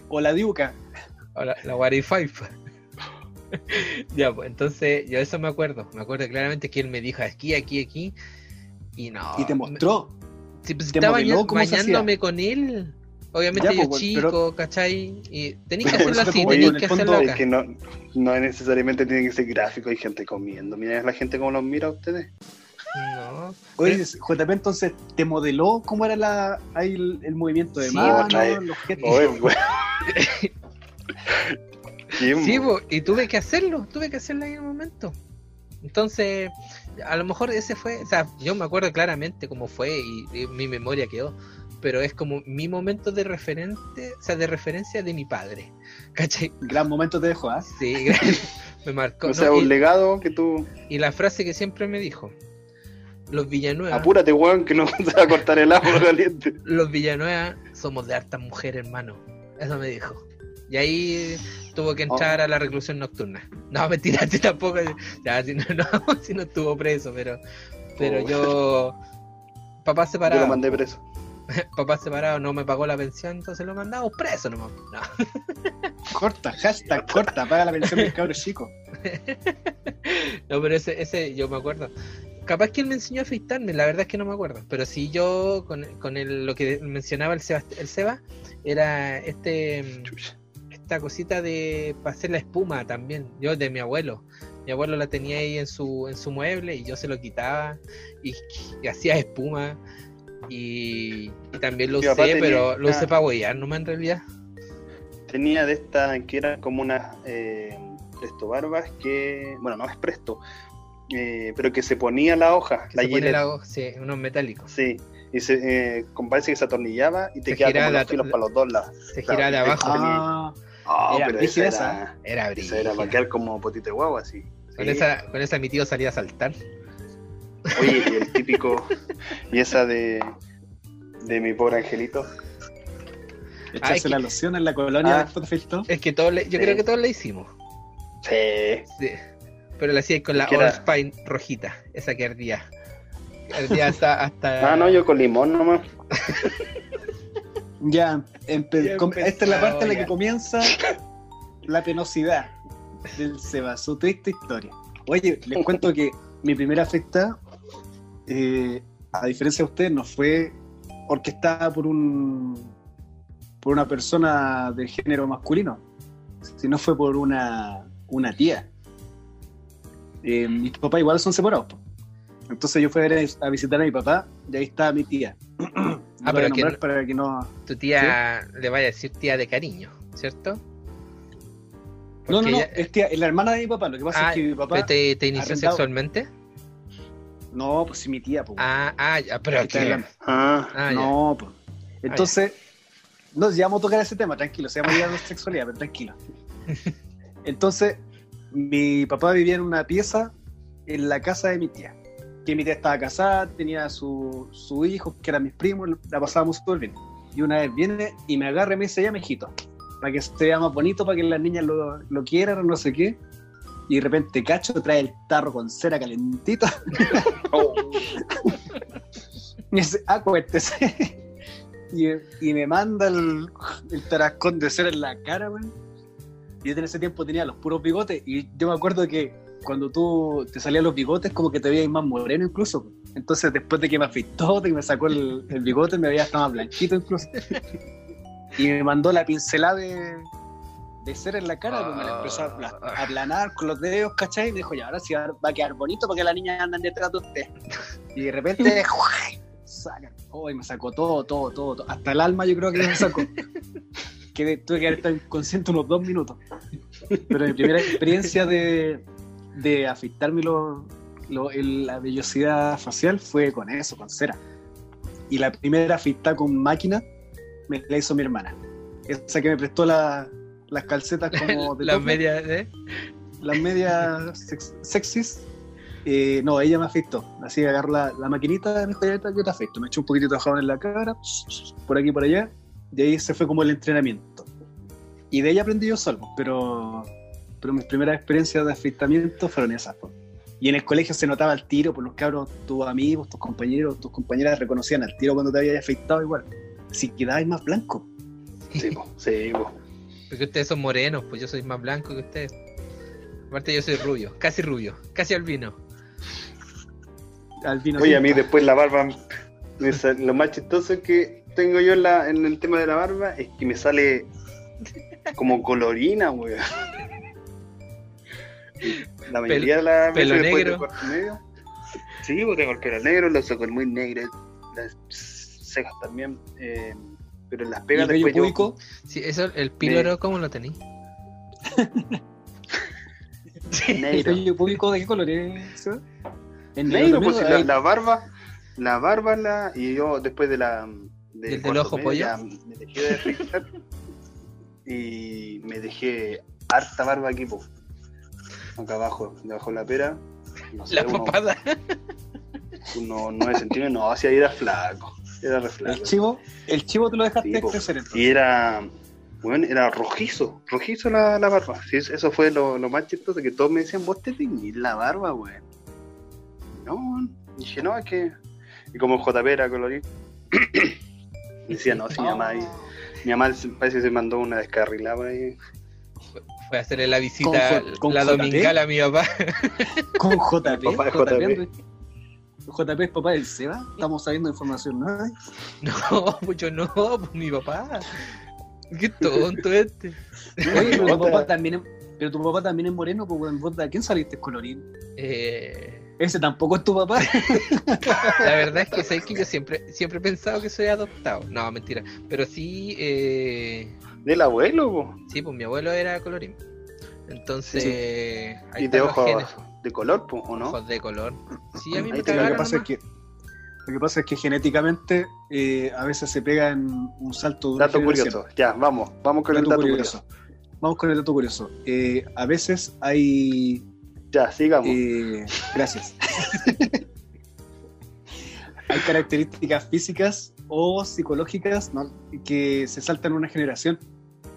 o la diuca. O la, la What If Five. ya, pues entonces yo eso me acuerdo. Me acuerdo claramente que él me dijo aquí, aquí, aquí. Y no. Y te mostró. me- sí, pues, te estaba modeló bañándome con él. Obviamente Ya, yo pues, chico, pero- ¿cachai? Y tenéis que Pero hacerlo así, tenéis que hacerlo Es acá. que no, no necesariamente tiene que ser gráfico, hay gente comiendo. Mira la gente como los mira a ustedes. No. Oye, JP entonces te modeló cómo era la, ahí el, el movimiento de Sí, vez. los gestos. Oye, weón. ¿Quién, Sí, po, y tuve que hacerlo, tuve que hacerlo ahí en el momento. Entonces, a lo mejor ese fue, o sea, yo me acuerdo claramente cómo fue y, y mi memoria quedó, pero es como mi momento de referente, o sea, de referencia de mi padre. ¿Cachai? Gran momento te dejó, ¿ah? Sí, me marcó. O ¿no? sea, y, un legado que tú. y la frase que siempre me dijo, los Villanueva, Apúrate, weón, que no te va a cortar el agua caliente. los Villanueva somos de hartas mujeres, hermano. Eso me dijo. Y ahí tuvo que entrar a la reclusión nocturna. No, mentira, sí, tampoco. Ya, si no, no, si no estuvo preso, pero, pero Oh. yo. Papá Yo separado. lo mandé preso. Papá separado no me pagó la pensión, entonces lo mandamos preso nomás. No. Corta, hashtag corta, paga la pensión del cabro chico. No, pero ese, ese yo me acuerdo. Capaz que él me enseñó a afeitarme, la verdad es que no me acuerdo. Pero sí yo, con, con el, lo que mencionaba el Seba, el Seba era este Chucha. Esta cosita de para hacer la espuma también. Yo de mi abuelo. Mi abuelo la tenía ahí en su, en su mueble y yo se lo quitaba y, y hacía espuma. Y, y también lo Mi usé, tenía pero lo usé para huellar nomás en realidad. Tenía de estas que eran como unas eh, presto barbas que. Bueno, no es presto. eh, pero que se ponía la hoja, Que la se pone Gillette. la hoja- sí, unos metálicos. Sí. Y se, eh, parece que se atornillaba y te Se quedaba como los la- filos para los dos lados. Se Claro, giraba de abajo. Ah, Ah, Era pero esa esa. era, Era esa era para quedar como potito de guagua, así. Con Sí. esa, con esa mi tío salía a saltar. Oye, y el típico. y esa de. De mi pobre angelito. echarse que- la loción en la colonia Ah. después de filtro. Es que todos le- yo Sí. creo que todos la hicimos. Sí. Sí. Pero la hacía con la Old Spine rojita, esa que ardía. Ardía hasta, hasta... Ah, no, yo con limón nomás. Ya, empe- esta es la parte en la que comienza la penosidad del Seba, su triste historia. Oye, les cuento que mi primera afecta, eh, a diferencia de ustedes, no fue orquestada por un por una persona de género masculino, sino fue por una, una tía. Eh, mis papás igual son separados. Entonces yo fui a, ver a visitar a mi papá y ahí estaba mi tía. No a Ah, pero que no- para que no, Tu tía le vaya a decir tía de cariño, ¿cierto? No, no, no, ella- es, tía- es la hermana de mi papá. Lo que pasa Ah, es que mi papá. ¿Te, te inició arrendado. sexualmente? No, pues sí, mi tía, pues. Ah, ah, ya, pero Está hablando. Ah, Ah, ya. no, pues. Entonces, no, ya vamos a tocar ese tema, tranquilo. Se llama ya la sexualidad, pero tranquilo. Entonces, mi papá vivía en una pieza en la casa de mi tía. Que mi tía estaba casada, tenía su, su hijo, que eran mis primos, la pasábamos súper bien. Y una vez viene y me agarra y me dice, ya, mijito, para que se vea más bonito, para que las niñas lo, lo quieran, no sé qué. Y de repente Cacho trae el tarro con cera calentita oh, y dice, acuérdese. y, y me manda el, el tarascón de cera en la cara, weón. Y yo en ese tiempo tenía los puros bigotes. Y yo me acuerdo que cuando tú te salían los bigotes, como que te veías más moreno incluso. Entonces, después de que me afeitó, de que me sacó el, el bigote, me veía hasta más blanquito incluso. y me mandó la pincelada de, de cera en la cara, pues me la empezó a apla- a aplanar con los dedos, ¿cachai? Y me dijo, ya, ahora sí va a quedar bonito porque las niñas andan detrás de usted. Y de repente, saca. Oh, y me sacó todo, todo, todo, todo. Hasta el alma yo creo que me sacó. que tuve que haber estado inconsciente unos dos minutos. Pero mi primera experiencia de, de afeitarme lo, lo- el- la vellosidad facial fue con eso, con cera. Y la primera afeitada con máquina me la hizo mi hermana. Esa que me prestó la- las calcetas como de Las medias, ¿eh? las medias sex- sexys. eh, no, ella me afeitó. Así agarro la, la maquinita de mi joyeta, yo te afeito. Me echo un poquitito de jabón en la cara, por aquí y por allá. Y ahí se fue como el entrenamiento. Y de ella aprendí yo solo, pero, pero mis primeras experiencias de afeitamiento fueron esas. Y en el colegio se notaba el tiro, por los cabros, tus amigos, tus compañeros, tus compañeras reconocían al tiro cuando te habías afeitado igual. Si quedabas más blanco. sí, po, sí, po. Porque ustedes son morenos, pues yo soy más blanco que ustedes. Aparte yo soy rubio, casi rubio, casi albino. Al vino Oye, a mí después la barba. lo más chistoso que tengo yo en, la- en el tema de la barba es que me sale como colorina, weón. La mayoría de las pelo después negro. del cuarto medio Sí, pues tengo el pelo negro, los ojos muy negros, las cejas también. eh, pero en las ¿Y pegas el vello después yo. público? Sí, eso, el píloro, ¿cómo lo tení? ¿El Negro. vello público de qué color es? Seba? ¿En Negro, pues la, la barba, la barba la, y yo después de la ¿Del- del cuarto ojo medio pollo? ya me dejé de y me dejé harta barba aquí, po. Acá abajo, debajo de la pera. No sé, La uno- papada. unos 9 centímetros, no, hacia ahí era flaco, era re flaco. El chivo, el chivo te lo dejaste Sí, crecer entonces. Y era, bueno, era rojizo, rojizo la, la barba. Sí, eso fue lo, lo más chistoso, que todos me decían, vos te teñís la barba, weón. No, dije, no, es que... Y como JP era colorido, decía, no, si mi mamá, ahí- mi mamá parece que se mandó una descarrilada por ahí. Fue a hacerle la visita, Con- con la JP. domingal a mi papá. Con JP. Papá JP. JP es papá del Seba. Estamos sabiendo información, ¿no? No, pues yo no, pues mi papá. Qué tonto este. Oye, pero tu papá también es, pero tu papá también es moreno, pues vos de quién saliste colorín. Eh, Ese tampoco es tu papá. la verdad es que sabes que yo siempre, siempre he pensado que soy adoptado. No, mentira. Pero sí, eh, Del abuelo, po. sí, pues mi abuelo era colorín. Entonces, ahí y de ojos de color, po, ¿o no? ojos de color. Sí, a mí me te- lo, que pasa es que, lo que pasa es que genéticamente eh, a veces se pegan un salto de Dato curioso. Ya, vamos, vamos con el Dato dato curioso. curioso. Vamos con el dato curioso. Eh, a veces hay Ya, sigamos. Eh, gracias. Hay características físicas o psicológicas ¿no? que se saltan una generación.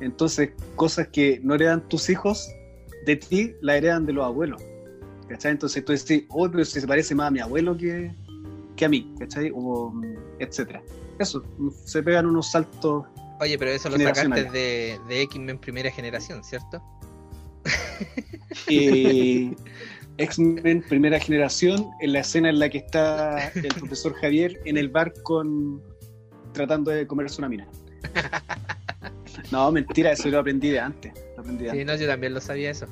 Entonces, cosas que no heredan tus hijos de ti, la heredan de los abuelos. ¿Cachai? Entonces tú decís, oh, pero si se parece más a mi abuelo que, que a mí, ¿cachai? O, mm, etcétera. Eso, se pegan unos saltos. Oye, pero eso lo sacaste de, de X-Men primera generación, ¿cierto? Eh, X-Men primera generación, en la escena en la que está el profesor Javier en el bar con tratando de comerse una mina. No, mentira, eso lo aprendí de antes. Lo aprendí de Sí, antes. no, yo también lo sabía eso.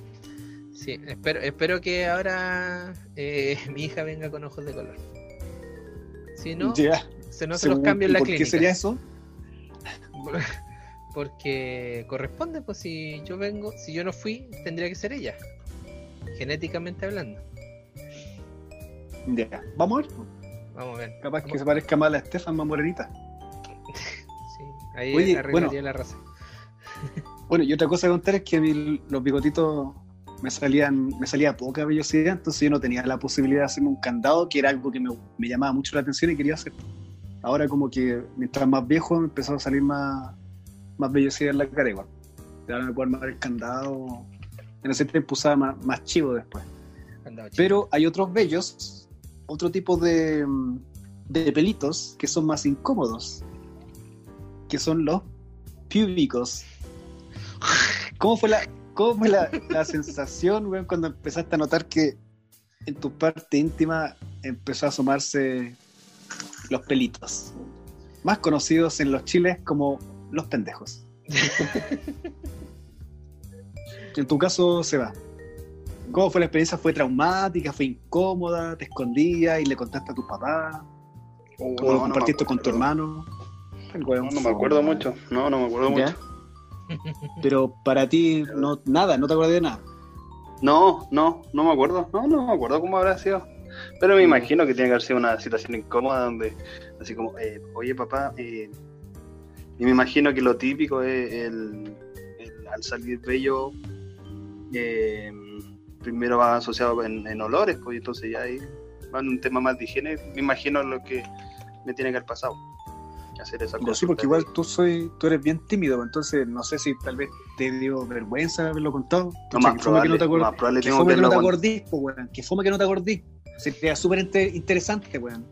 Sí, espero, espero que ahora eh, mi hija venga con ojos de color. Si no, se no se los cambio en ¿y la ¿Por clínica. qué sería eso? Porque corresponde, pues si yo vengo, si yo no fui, tendría que ser ella. Genéticamente hablando. Ya, vamos a ver. Vamos a ver. Capaz que se parezca más a la Estefan, más morenita. Sí, ahí Oye, arreglaría bueno. la raza. Bueno, y otra cosa que contar es que a mí los bigotitos me salían, me salía poca vellosidad, entonces yo no tenía la posibilidad de hacerme un candado, que era algo que me, me llamaba mucho la atención y quería hacer. Ahora como que mientras más viejo me empezó a salir más, más vellosidad en la cara igual. Ahora me puedo armar el candado. En ese tiempo usaba más, más chivo después. Pero hay otros vellos, otro tipo de, de pelitos que son más incómodos, que son los púbicos. ¿Cómo fue la, cómo fue la, la sensación, weón, cuando empezaste a notar que en tu parte íntima empezó a asomarse los pelitos? Más conocidos en los chiles como los pendejos. en tu caso, se va. ¿Cómo fue la experiencia? ¿Fue traumática? ¿Fue incómoda? ¿Te escondías y le contaste a tu papá? Oh, ¿O no, lo no compartiste con tu hermano? No, no me acuerdo mucho. No, no me acuerdo ¿Ya? mucho. Pero para ti, no, nada, no te acuerdas de nada. No, no, no me acuerdo. No, no me acuerdo cómo habrá sido. Pero me imagino que tiene que haber sido una situación incómoda donde, así como, eh, oye papá, eh, y me imagino que lo típico es el, el- al salir bello, eh, primero va asociado en, en olores, pues y entonces ya ahí va en un tema más de higiene. Me imagino lo que me tiene que haber pasado. Hacer esa cosa. sí, porque igual tú soy, tú eres bien tímido, entonces no sé si tal vez te dio vergüenza haberlo contado. No, más que fome que no probable, te más probable Que fome que no te acordís, weón. Que fome que no te acordís. Sería súper inte- interesante, weón.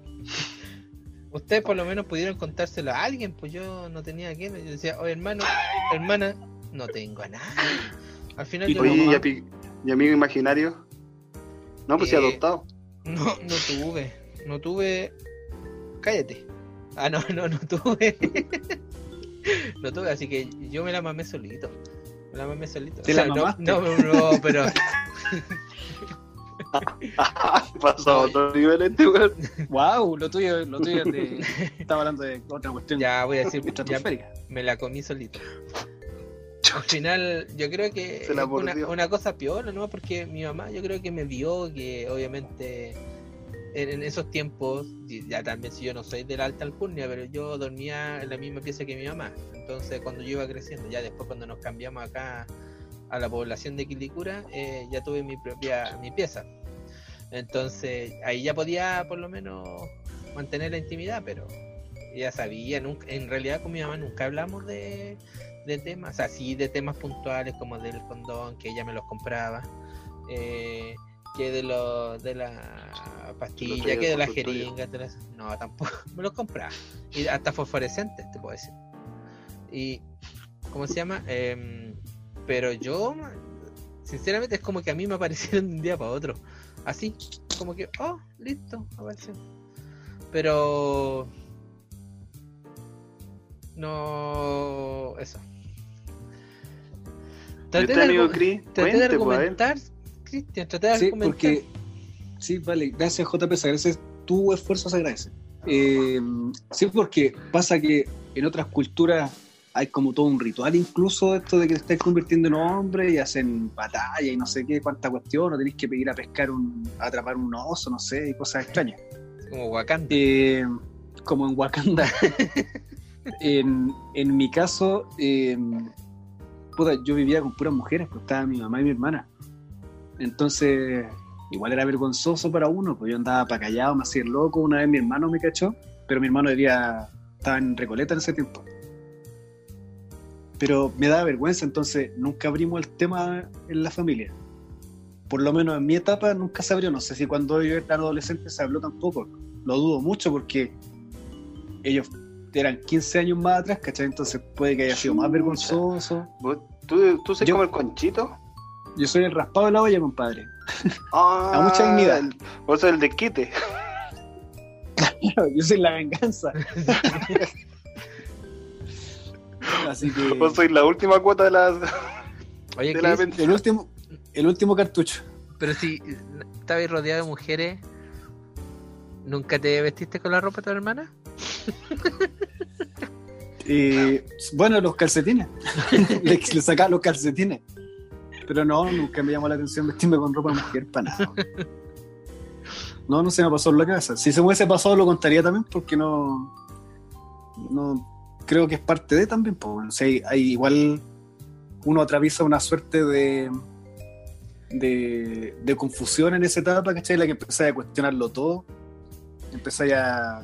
Ustedes por lo menos pudieron contárselo a alguien, pues yo no tenía a quién. Yo decía, oye hermano, hermana, no tengo a nadie. Al final Y yo Oye, no, ¿y, amigo imaginario? No, pues Eh, adoptado. no, no tuve, no tuve. Cállate. Ah, no, no, no tuve. no tuve, así que yo me la mamé solito. Me la mamé solito. ¿Te la no, mamaste? no, no, pero. Pasado otro nivel este, weón. Wow, lo tuyo, lo tuyo de. Estaba hablando de otra cuestión Ya voy a decir, ya me la comí solito. Al final, yo creo que Se la es una, una cosa piola, ¿no? Porque mi mamá, yo creo que me vio que obviamente en, esos tiempos, ya también si yo no soy de la alta alcurnia, pero yo dormía en la misma pieza que mi mamá. Entonces, cuando yo iba creciendo, ya después cuando nos cambiamos acá a la población de Quilicura, eh, ya tuve mi propia mi pieza. Entonces, ahí ya podía por lo menos mantener la intimidad, pero ya sabía, nunca, en realidad con mi mamá nunca hablamos de, de temas, o sea, sí de temas puntuales como del condón, que ella me los compraba, eh, que de lo, de la pastilla, que de tuyo. jeringas, de las- no, tampoco, me los compraba, y hasta fosforescentes, te puedo decir. Y, ¿cómo se llama? Em, pero yo, sinceramente, es como que a mí me aparecieron de un día para otro, así, como que, oh, listo, apareció. Pero no eso. ¿Y Traté de, traté de pues, argumentar, Cristian, traté de Sí, porque. Sí, vale. Gracias, JP. Se agradece. Tu esfuerzo se agradece. Eh, sí, porque pasa que en otras culturas hay como todo un ritual, incluso esto de que te estés convirtiendo en hombre y hacen batalla y no sé qué, cuánta cuestión, o tenés que pedir a pescar un, a atrapar un oso, no sé, y cosas extrañas. Como Wakanda. Eh, como en Wakanda. en, en mi caso, eh, puta, yo vivía con puras mujeres, pues estaba mi mamá y mi hermana. Entonces, igual era vergonzoso para uno, pues yo andaba para callado, me hacía el loco. Una vez mi hermano me cachó, pero mi hermano vivía, estaba en Recoleta en ese tiempo. Pero me daba vergüenza, entonces nunca abrimos el tema en la familia. Por lo menos en mi etapa nunca se abrió. No sé si cuando yo era adolescente se habló tampoco. Lo dudo mucho porque ellos eran 15 años más atrás, ¿cachai? Entonces puede que haya sido más vergonzoso. ¿Vos- ¿Tú, tú sabes Yo- como el conchito? Yo soy el raspado de la olla, compadre. Ah, A mucha dignidad. Vos sos el desquite. Yo soy la venganza. Así que Vos sois la última cuota de las. Oye, de la el último, el último cartucho. pero si estabas rodeado de mujeres, ¿nunca te vestiste con la ropa de tu hermana? Eh, bueno, los calcetines. le, le sacaba los calcetines. Pero no, nunca me llamó la atención vestirme con ropa mujer para nada. No, no se me pasó en la cabeza. Si se hubiese pasado lo contaría también porque no... No creo que es parte de también. Pues, o sea, igual uno atraviesa una suerte de, de, de confusión en esa etapa, ¿cachai? La que empezáis a cuestionarlo todo. Empezáis a,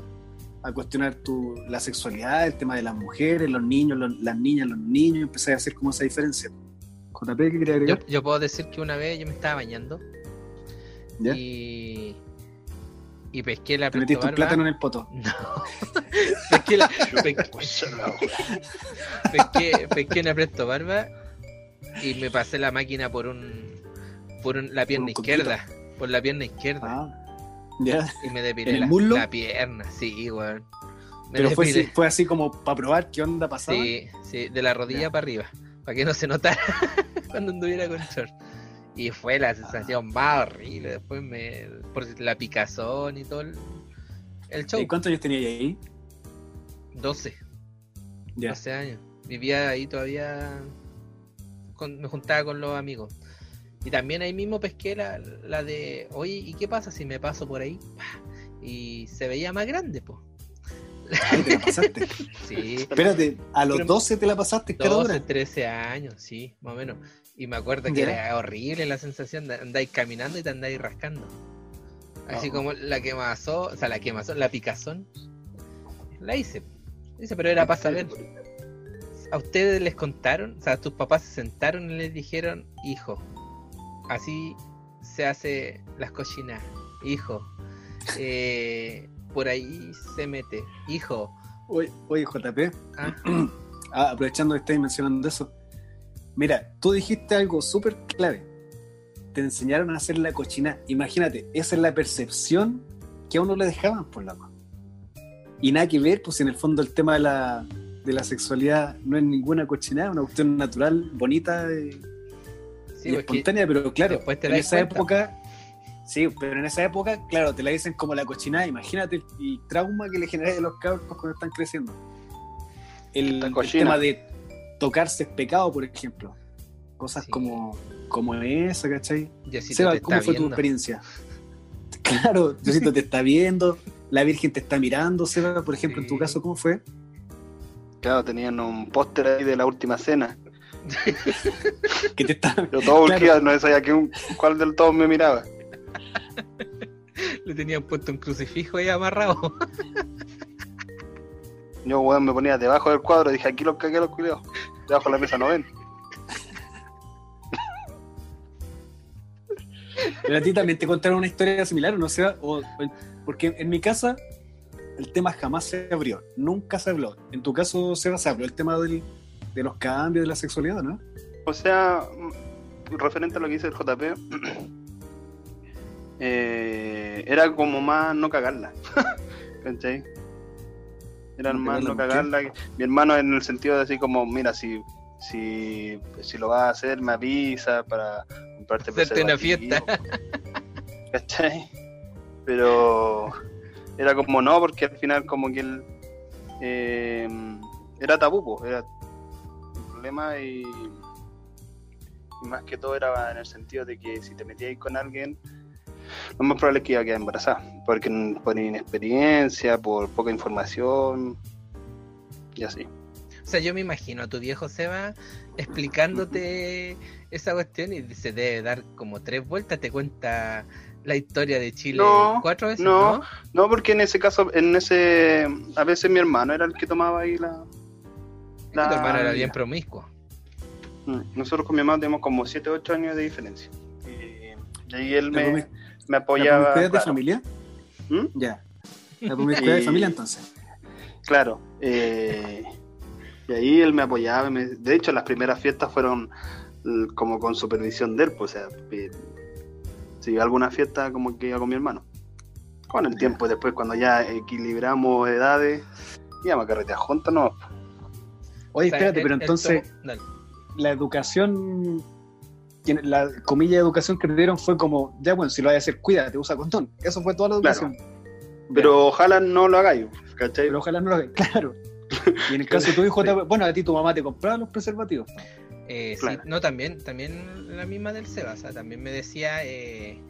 a cuestionar tu, la sexualidad, el tema de las mujeres, los niños, las niñas, los niños, empezáis a hacer como esa diferencia. JP, ¿qué quería Yo, agregar? yo puedo decir que una vez yo me estaba bañando ¿Ya? y, y pesqué la Te metiste un plátano en el poto. No. pesqué, la, pe- pesqué, pesqué una presto barba y me pasé la máquina por un por un- la pierna un coquito. izquierda, por la pierna izquierda Ah, ya. y me depilé ¿En el la, la pierna, sí, weón. Pero fue, así- fue así como para probar qué onda pasaba. Sí, sí, de la rodilla Ya. para arriba, para que no se notara cuando anduviera con short. Y fue la sensación más horrible. Después me. Por la picazón y todo el, el show. ¿Y cuántos años tenía ahí? 12, Ya. 12 años. Vivía ahí todavía. con- me juntaba con los amigos. Y también ahí mismo pesqué la, la de. Oye, ¿y qué pasa si me paso por ahí? Y se veía más grande, pues. Ahí te la pasaste. Sí. Espérate, a los Pero- 12 te la pasaste cada 12, hora. 13 años, sí, más o menos. Y me acuerdo que era horrible la sensación de andáis caminando y te andáis rascando. Así Oh. como la quemazón, o sea, la quemazón, la picazón. La hice. Dice, pero era para saber. ¿A ustedes les contaron? O sea, tus papás se sentaron y les dijeron, hijo, así se hace las cochinas. Hijo, eh, por ahí se mete. Hijo, Oye, oye, JP, ah, ah, aprovechando que estáis mencionando eso. Mira, tú dijiste algo súper clave. Te enseñaron a hacer la cochina. Imagínate, esa es la percepción que a uno le dejaban por la mano. Y nada que ver, pues en el fondo el tema de la, de la sexualidad no es ninguna cochinada, es una cuestión natural, bonita eh, sí, y espontánea, pero claro, en esa cuenta. época Sí, pero en esa época, claro, te la dicen como la cochinada. Imagínate el, el trauma que le genera a los cabros cuando están creciendo. El, tema de tocarse es pecado, por ejemplo. Cosas Sí. como, como esa, ¿cachai? Seba, te ¿cómo está fue tu experiencia? Claro, Diosito te está viendo, la Virgen te está mirando, Seba, por ejemplo, en tu caso, ¿cómo fue? Claro, tenían un póster ahí de la última cena. Que te está... Yo todo Claro. urgía, no sabía que un, cuál del todos me miraba. Le tenían puesto un crucifijo ahí amarrado. Yo, weón, me ponía debajo del cuadro, dije, aquí los cagué los culiados. Debajo de la mesa no ven. Pero a ti también te contaron una historia similar, ¿o no Seba? O, o- porque en mi casa el tema jamás se abrió, nunca se habló. En tu caso, Seba, se habló el tema del- de los cambios de la sexualidad, ¿no? O sea, referente a lo que dice el JP, eh, era como más no cagarla. ¿Cachai? Era ¿No más no cagarla. Mi hermano en el sentido de así como, mira, si, si, si lo vas a hacer, me avisa para comprarte Hacerte una fiesta. ¿Cachai? Pero era como no, porque al final como que él eh, era tabú, po, era un problema y, y más que todo era en el sentido de que si te metías con alguien, lo más probable es que iba a quedar embarazada, porque por inexperiencia, por poca información y así. O sea, yo me imagino a tu viejo Seba explicándote esa cuestión y se debe dar como tres vueltas, te cuenta la historia de Chile No, cuatro veces, no. ¿no? No, porque en ese caso, en ese, a veces mi hermano era el que tomaba ahí la... Tu hermano era la- bien promiscuo. Mm, Nosotros con mi hermano tenemos como 7 8 años de diferencia. Y, y ahí él ¿La, me, me la apoyaba. promiscuidad de claro. familia? ¿Mm? Ya. La promiscuidad de familia, entonces. Claro. eh, y ahí él me apoyaba. me- de hecho, las primeras fiestas fueron como con supervisión de él. Pues, o sea, si iba a alguna fiesta, como que iba con mi hermano. Con el tiempo, después, cuando ya equilibramos edades, íbamos a carretear juntos, no. Oye, O sea, espérate, pero él entonces la educación, la comilla de educación que te dieron fue como, ya bueno, si lo vas a hacer, cuídate, usa condón. Eso fue toda la Claro. educación. Pero ojalá no lo hagáis, ¿cachai? Pero ojalá no lo hagas, claro. Y en el caso de tu hijo, te- bueno, a ti tu mamá te compraba los preservativos. Eh, sí, no, también, también la misma del Seba, o sea, también me decía, eh,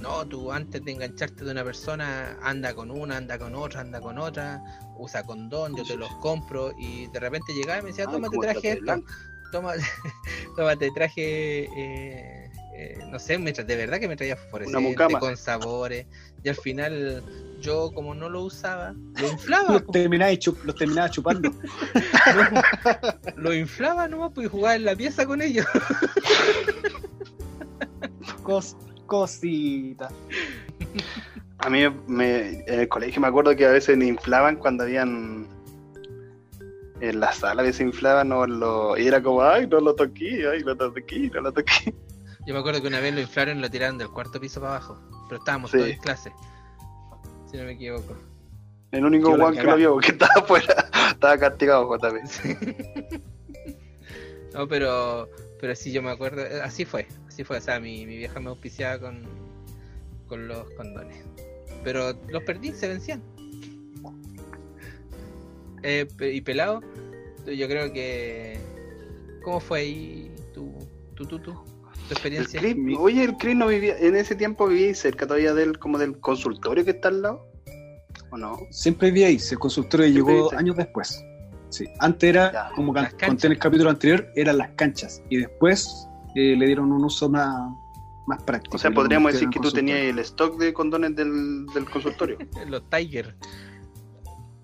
no, tú antes de engancharte de una persona, anda con una, anda con otra, anda con otra, usa condón, yo te los compro, y de repente llegaba y me decía, toma, te traje blanco. Toma, toma, te traje, eh, eh, no sé, me tra- de verdad que me traía fosforescente, con sabores, y al final yo como no lo usaba, lo inflaba, Los terminaba, chup- los terminaba chupando. lo inflaba nomás, pues y jugaba en la pieza con ellos. Cos, cosita. A mí me, en el colegio me acuerdo que a veces me inflaban cuando habían en la sala a veces inflaban o en lo- y era como ay no lo toqué, ay no lo toqué, no lo toqué. Yo me acuerdo que una vez lo inflaron y lo tiraron del cuarto piso para abajo. Pero estábamos Sí. todos en clase. Si no me equivoco. El único guan que lo vio, que estaba afuera, estaba castigado JP. Sí. no, pero pero sí yo me acuerdo. eh, Así fue. Así fue. O sea, mi, mi vieja me auspiciaba con, con los condones. Pero los perdí, se vencían. Eh, y pelado, yo creo que. ¿Cómo fue ahí tu, tu, tu, tu, tu El experiencia? Chris- oye, el Chris no vivía, en ese tiempo vivía cerca todavía del, como del consultorio que está al lado. ¿O no? Siempre vi ahí, el consultorio Siempre llegó años después. Sí. Antes era, Ya, como conté en el capítulo anterior, eran las canchas. Y después eh, le dieron un uso más, más práctico. O sea, podríamos decir que tú tenías el stock de condones del, del consultorio. Los Tiger.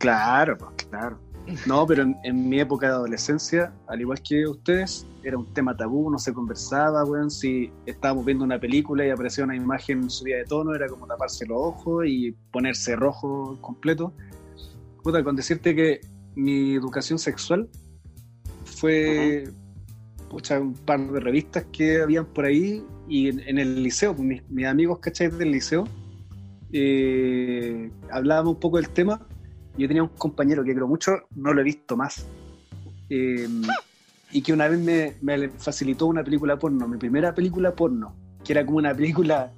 Claro, pues, claro. No, pero en, en mi época de adolescencia, al igual que ustedes, era un tema tabú, no se conversaba, weón. Si estábamos viendo una película y aparecía una imagen subida de tono, era como taparse los ojos y ponerse rojo completo. Puta, con decirte que mi educación sexual fue pucha, un par de revistas que habían por ahí y en, en el liceo, pues, mis, mis amigos, ¿cachai? Del liceo, eh, hablábamos un poco del tema. Yo tenía un compañero que creo mucho, no lo he visto más, eh, y que una vez me, facilitó una película porno, mi primera película porno, que era como una película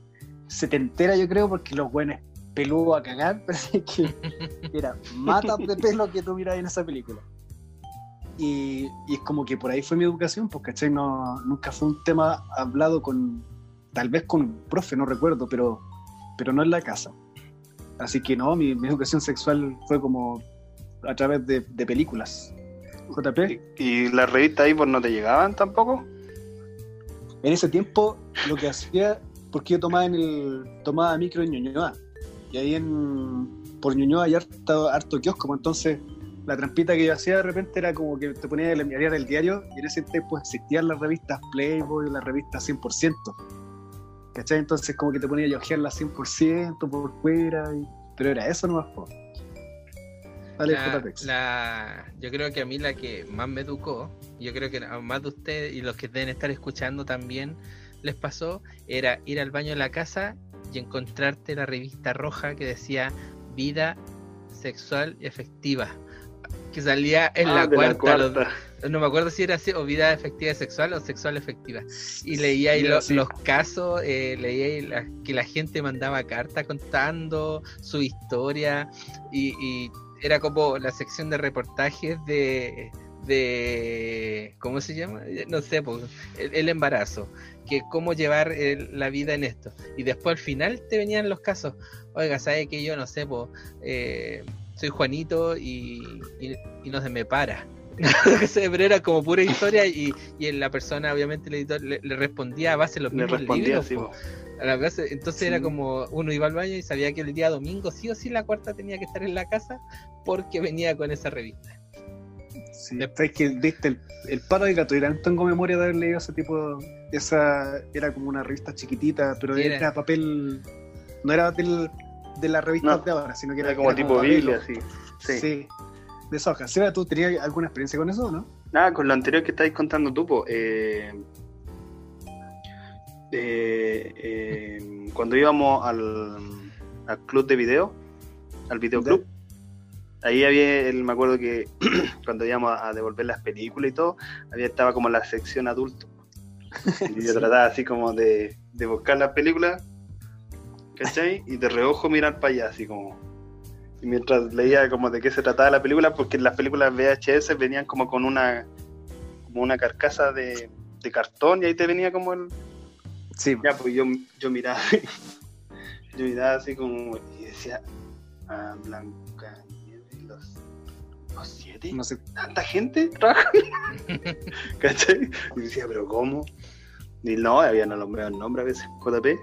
setentera, yo creo, porque los buenos peludos a cagar, pero es que era mata de pelo que tú miras en esa película. Y, y es como que por ahí fue mi educación, porque ¿cachai? No, nunca fue un tema hablado con, tal vez con un profe, no recuerdo, pero, pero no en la casa. Así que no, mi, mi educación sexual fue como a través de, de películas. JP, ¿Y, y las revistas ahí pues no te llegaban tampoco? en ese tiempo lo que hacía, porque yo tomaba en el tomaba micro en Ñuñoa, y ahí en por Ñuñoa hay harto, harto kiosco, pues entonces la trampita que yo hacía de repente era como que te ponía leer el diario y en ese tiempo existían las revistas Playboy, las revistas 100%. ¿Cachai? Entonces como que te ponía a ojearlas 100% por fuera, y- pero era eso nomás. Po. Dale, La- la- yo creo que a mí la que más me educó, yo creo que a más de ustedes y los que deben estar escuchando también les pasó, era ir al baño de la casa y encontrarte la revista roja que decía vida sexual efectiva, que salía en Ah, la, cuarta, los- no me acuerdo si era así, o vida efectiva sexual o sexual efectiva. Y leía ahí Mira, lo- sí. los casos, eh, leía ahí la- que la gente mandaba cartas contando su historia y, y era como la sección de reportajes de de ¿cómo se llama? Eh, no sé, pues, el, el embarazo, que cómo llevar el- la vida en esto. Y después al final te venían los casos. Oiga, ¿sabe que yo no sé, pues, eh, soy Juanito y, y, y no se me para? Pero era como pura historia y, y la persona, obviamente, el editor le, le respondía a base de los Le mismos respondía libros. A la base- entonces era como uno iba al baño y sabía que el día domingo sí o sí la cuarta tenía que estar en la casa porque venía con esa revista. Sí, sabes que diste el, el palo del gato. Y no tengo memoria de haber leído ese tipo. Esa era como una revista chiquitita, pero era, era. papel. No era papel de la revista No, de ahora, sino que era, Era como era tipo papel, Biblia, así. Sí. Sí. De esa hoja. Seba, ¿tú tenías alguna experiencia con eso o no? Nada, con lo anterior que estáis contando tú, po, eh, eh, eh, cuando íbamos al, al club de video, al videoclub, ahí había, el- me acuerdo que cuando íbamos a devolver las películas y todo, había estaba como la sección adulto. Y yo Sí. trataba así como de, de buscar las películas, ¿cachai? Y de reojo mirar para allá, así como. Y mientras leía como de qué se trataba la película, porque las películas VHS venían como con una como una carcasa de, de cartón y ahí te venía como el... Sí. Ya, pues yo, yo miraba, yo miraba así como y decía, ah, Blanca los, los siete, No sé. tanta gente trabaja. ¿Cachai? Y decía, pero ¿cómo? Y no, habían nombrado el nombre a veces, JP.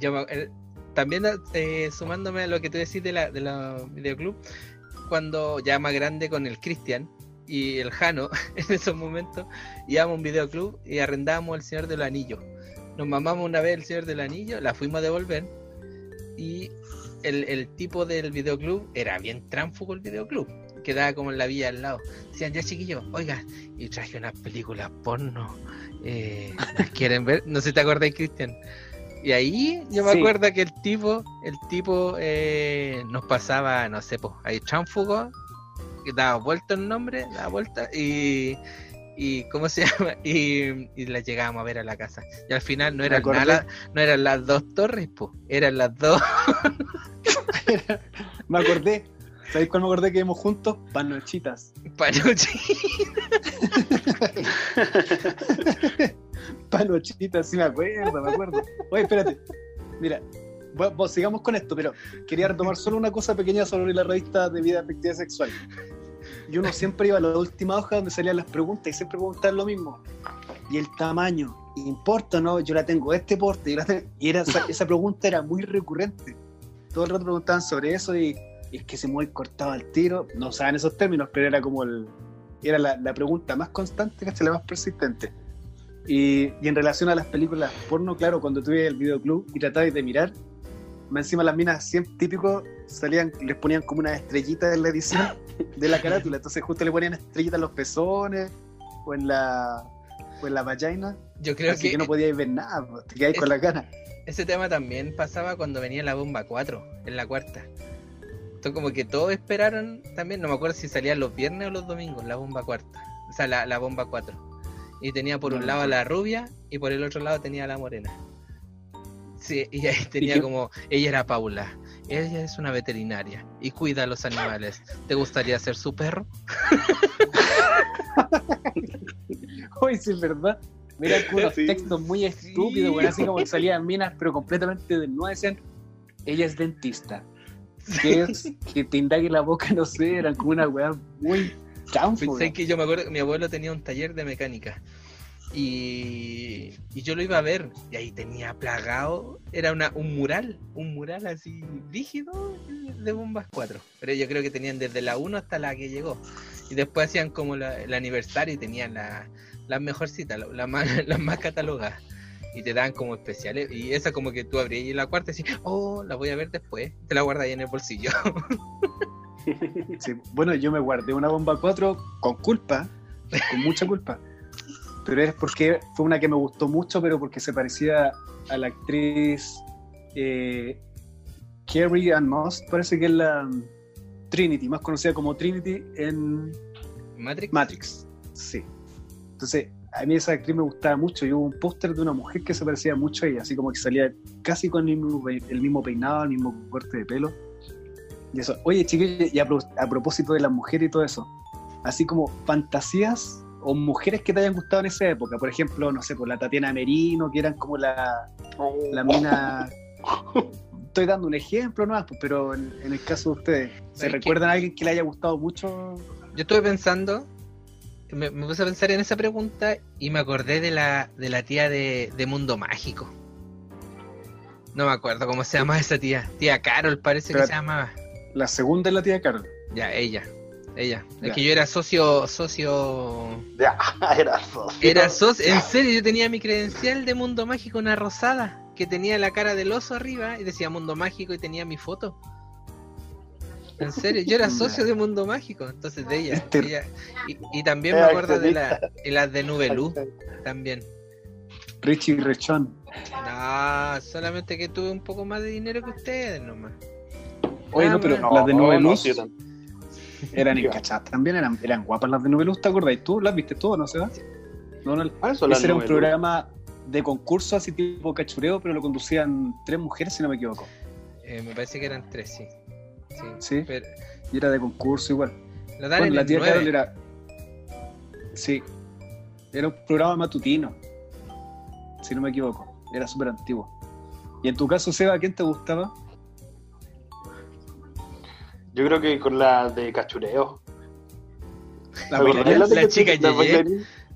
Yo eh, también eh, sumándome a lo que tú decís de la, de la videoclub, cuando ya más grande con el Cristian y el Jano, en esos momentos, íbamos a un videoclub y arrendábamos El Señor del Anillo. Nos mamamos una vez El Señor del Anillo, la fuimos a devolver y el, el tipo del videoclub era bien tránfugo el videoclub. Quedaba como en la villa al lado. Decían, ya chiquillos, oiga, y traje unas películas porno. Eh, ¿las ¿Quieren ver? No sé si te acordáis, Cristian. Y ahí yo me Sí. acuerdo que el tipo, el tipo eh, nos pasaba, no sé, pues, ahí tránfugo, que daba vuelta el nombre, daba vuelta y, y ¿cómo se llama? Y, y la llegábamos a ver a la casa. Y al final no eran nada, no eran las dos torres, pues, eran las dos. Me acordé. ¿Sabéis cuál me acordé que vimos juntos? Panochitas. Panucci. Panochitas, sí me acuerdo, me acuerdo. Oye, espérate. Mira, sigamos con esto, pero quería retomar solo una cosa pequeña sobre la revista de vida afectiva sexual. Y uno siempre iba a la última hoja donde salían las preguntas y siempre preguntaban lo mismo. Y el tamaño, ¿importa no? Yo la tengo este porte. la tengo- Y era, esa, esa pregunta era muy recurrente. Todo el rato preguntaban sobre eso y, y es que se muy cortado al tiro. No usaban esos términos, pero era como el. Era la, la pregunta más constante, la más persistente. Y, y en relación a las películas porno, claro, cuando tuve el videoclub y tratabais de mirar, más encima las minas siempre típico salían, les ponían como una estrellita en la edición de la carátula, entonces justo le ponían estrellitas en los pezones o en la o en la vagina, Yo creo así que, que, no podíais ver nada, pues, te quedáis con la cara. ese tema también pasaba cuando venía la bomba 4, en la cuarta. Entonces como que todos esperaron también, no me acuerdo si salía los viernes o los domingos, la bomba cuarta. O sea, la, la bomba 4. Y tenía por No un lado a la rubia y por el otro lado tenía a la morena. Sí, y ahí tenía qué? como, ella era Paula, ella es una veterinaria y cuida a los animales. ¿Te gustaría ser su perro? Hoy sí es verdad. Mira, con unos Sí. textos muy estúpidos, weón, así como que salían minas, pero completamente desnudas. Decían, ella es dentista. Que es que te indague la boca, no sé, eran como una weá muy chanfo. Pensé que yo me acuerdo mi abuelo tenía un taller de mecánica. Y, y yo lo iba a ver y ahí tenía plagado, era una, un mural, un mural así rígido de bombas 4, pero yo creo que tenían desde la 1 hasta la que llegó. Y después hacían como la- el aniversario y tenían la- las mejorcitas, la- las más, las más catalogadas y te dan como especiales y esa como que tú abrías la cuarta y decís, oh, la voy a ver después, te la guardas ahí en el bolsillo. Sí, Bueno, yo me guardé una bomba 4 con culpa, con mucha culpa. Pero es porque fue una que me gustó mucho, pero porque se parecía a la actriz eh, Carrie Ann Moss, parece que es la Trinity, más conocida como Trinity en Matrix. Matrix. Sí. Entonces, a mí esa actriz me gustaba mucho. Y hubo un póster de una mujer que se parecía mucho a ella, así como que salía casi con el mismo, pe- el mismo peinado, el mismo corte de pelo. Y eso. Oye, chiquillos, y a, pro- a propósito de las mujeres y todo eso, así como fantasías o mujeres que te hayan gustado en esa época. Por ejemplo, no sé, por la Tatiana Merino, que eran como la, la mina. Estoy dando un ejemplo nomás, pues, pero en, en el caso de ustedes, ¿se recuerdan a alguien que le haya gustado mucho? Yo estuve pensando, me, me puse a pensar en esa pregunta y me acordé de la, de la tía de, de Mundo Mágico. No me acuerdo cómo se llama esa tía. Tía Carol parece que se llamaba. La segunda es la tía Carol. Ya, ella. Ella. Es Ya. que yo era socio, socio... Ya, era socio. Era socio, en serio, yo tenía mi credencial de Mundo Mágico, una rosada, que tenía la cara del oso arriba y decía Mundo Mágico y tenía mi foto. En serio, yo era socio de Mundo Mágico, entonces de ella. Este- ella- y, y también me acuerdo de la, y las de Nubelú también. Richie Rechón. No, solamente que tuve un poco más de dinero que ustedes nomás. Oye, no, pero no, las de Nube no, Luz eran encachadas también, eran, eran guapas las de Nube Luz, ¿te acordás? ¿Tú las viste todas, no se va? No, no, ese era un programa de concurso así tipo cachureo, pero lo conducían tres mujeres, si no me equivoco. Eh, me parece que eran tres, sí. Sí, Sí. pero Y era de concurso igual. dan Bueno, en la tía 9. Carol era. Sí. Era un programa matutino. Si no me equivoco. Era súper antiguo. Y en tu caso, Seba, ¿quién te gustaba? Yo creo que con la de cachureo. La ¿Te acordás bailarina. la chica Yeye.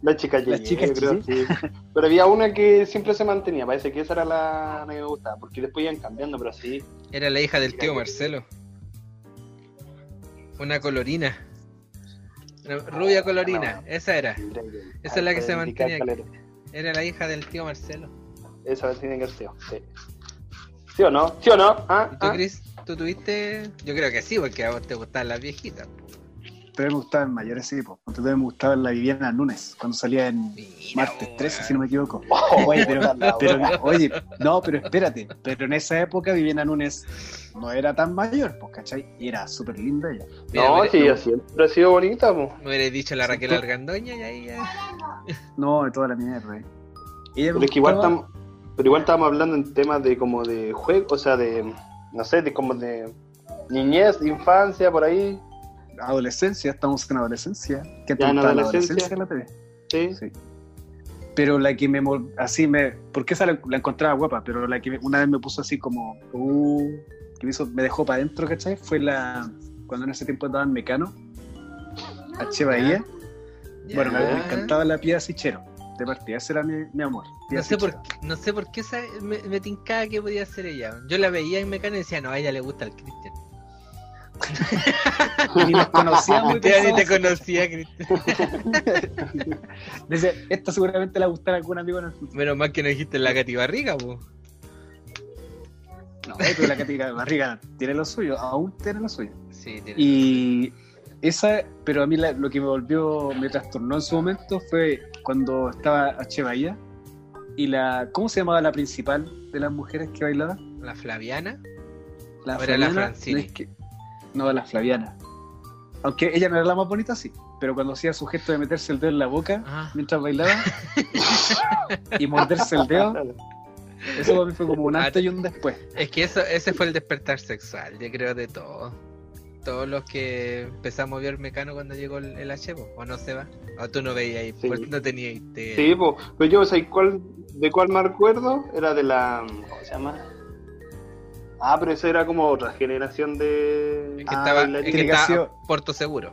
La chica Yeye, chica yo creo, Yeye. sí. Pero había una que siempre se mantenía, parece que esa era la, que me gustaba, porque después iban cambiando, pero sí. Era la hija del tío Marcelo. Una colorina. Una rubia colorina, esa era. Esa es la que se mantenía. Era la hija del tío Marcelo. Esa tiene que ser, sí. ¿Sí o no? ¿Sí o no? ¿Ah? ¿Y tú, ¿Ah? Chris? ¿Tú tuviste? Yo creo que sí, porque a vos te gustaban las viejitas. Pero me gustaban mayores, sí. Pues. Entonces me gustaba la Viviana Núñez, cuando salía en Mira, martes weón. 13, si no me equivoco. Oh, Oye, pero, la pero- oye, no, pero espérate. Pero en esa época Viviana Núñez no era tan mayor, pues, ¿cachai? Y era súper linda ella. Mira, No, sí, siempre ha sido bonita, po. Me hubiera dicho la Raquel Argandoña y ahí ya. No, de toda la mierda. eh. Ella Pero es que igual estamos, pero igual estamos hablando en temas de como de juego, o sea, de, no sé, de como de niñez, de infancia, por ahí. Adolescencia, estamos en adolescencia. ¿Qué Ya en gustaba la adolescencia. en la TV? Sí. Sí. Pero la que me así me, porque esa la, la encontraba guapa, pero la que me- una vez me puso así como, uh, que me, hizo, me dejó para adentro, ¿cachai? Fue la, cuando en ese tiempo estaba en Mecano, H. Bahía. Bueno, me, encantaba la piedra Sichero, de partida, ese era mi, mi amor. No sé, por, qué- no sé por qué esa- me, me tincaba que podía ser ella. Yo la veía en Mecano y decía, no, a ella le gusta el Cristian. Ni nos conocíamos. y Ya ni te conocía, Cristian. Decía, esta seguramente le gustará a algún amigo en el futuro. Menos mal que no dijiste la Katy Barriga, po. No, pero la Catica Barriga tiene lo suyo, aún tiene lo suyo. Sí, tiene. Y esa, pero a mí la- lo que me volvió, me trastornó en su momento fue cuando estaba H. Bahía y la, ¿cómo se llamaba la principal de las mujeres que bailaba? La Flaviana. La ¿O era la Flaviana, Francini? No, es que- no, la Flaviana. Aunque ella no era la más bonita, sí, pero cuando hacía su gesto de meterse el dedo en la boca Ah, mientras bailaba y morderse el dedo, Eso para mí fue como un Ah, antes y un después. Es que eso, ese fue el despertar sexual, yo creo, de todo. Todos los que empezamos a ver Mecano cuando llegó el, el H, o no se va. O tú no veías ahí, Sí. pues no tenías. te- Sí, po. pero yo, ¿sabes cuál, de cuál me acuerdo? Era de la. ¿Cómo se llama? Ah, pero eso era como otra generación de. Es que Ah, estaba, la es que estaba Puerto Seguro.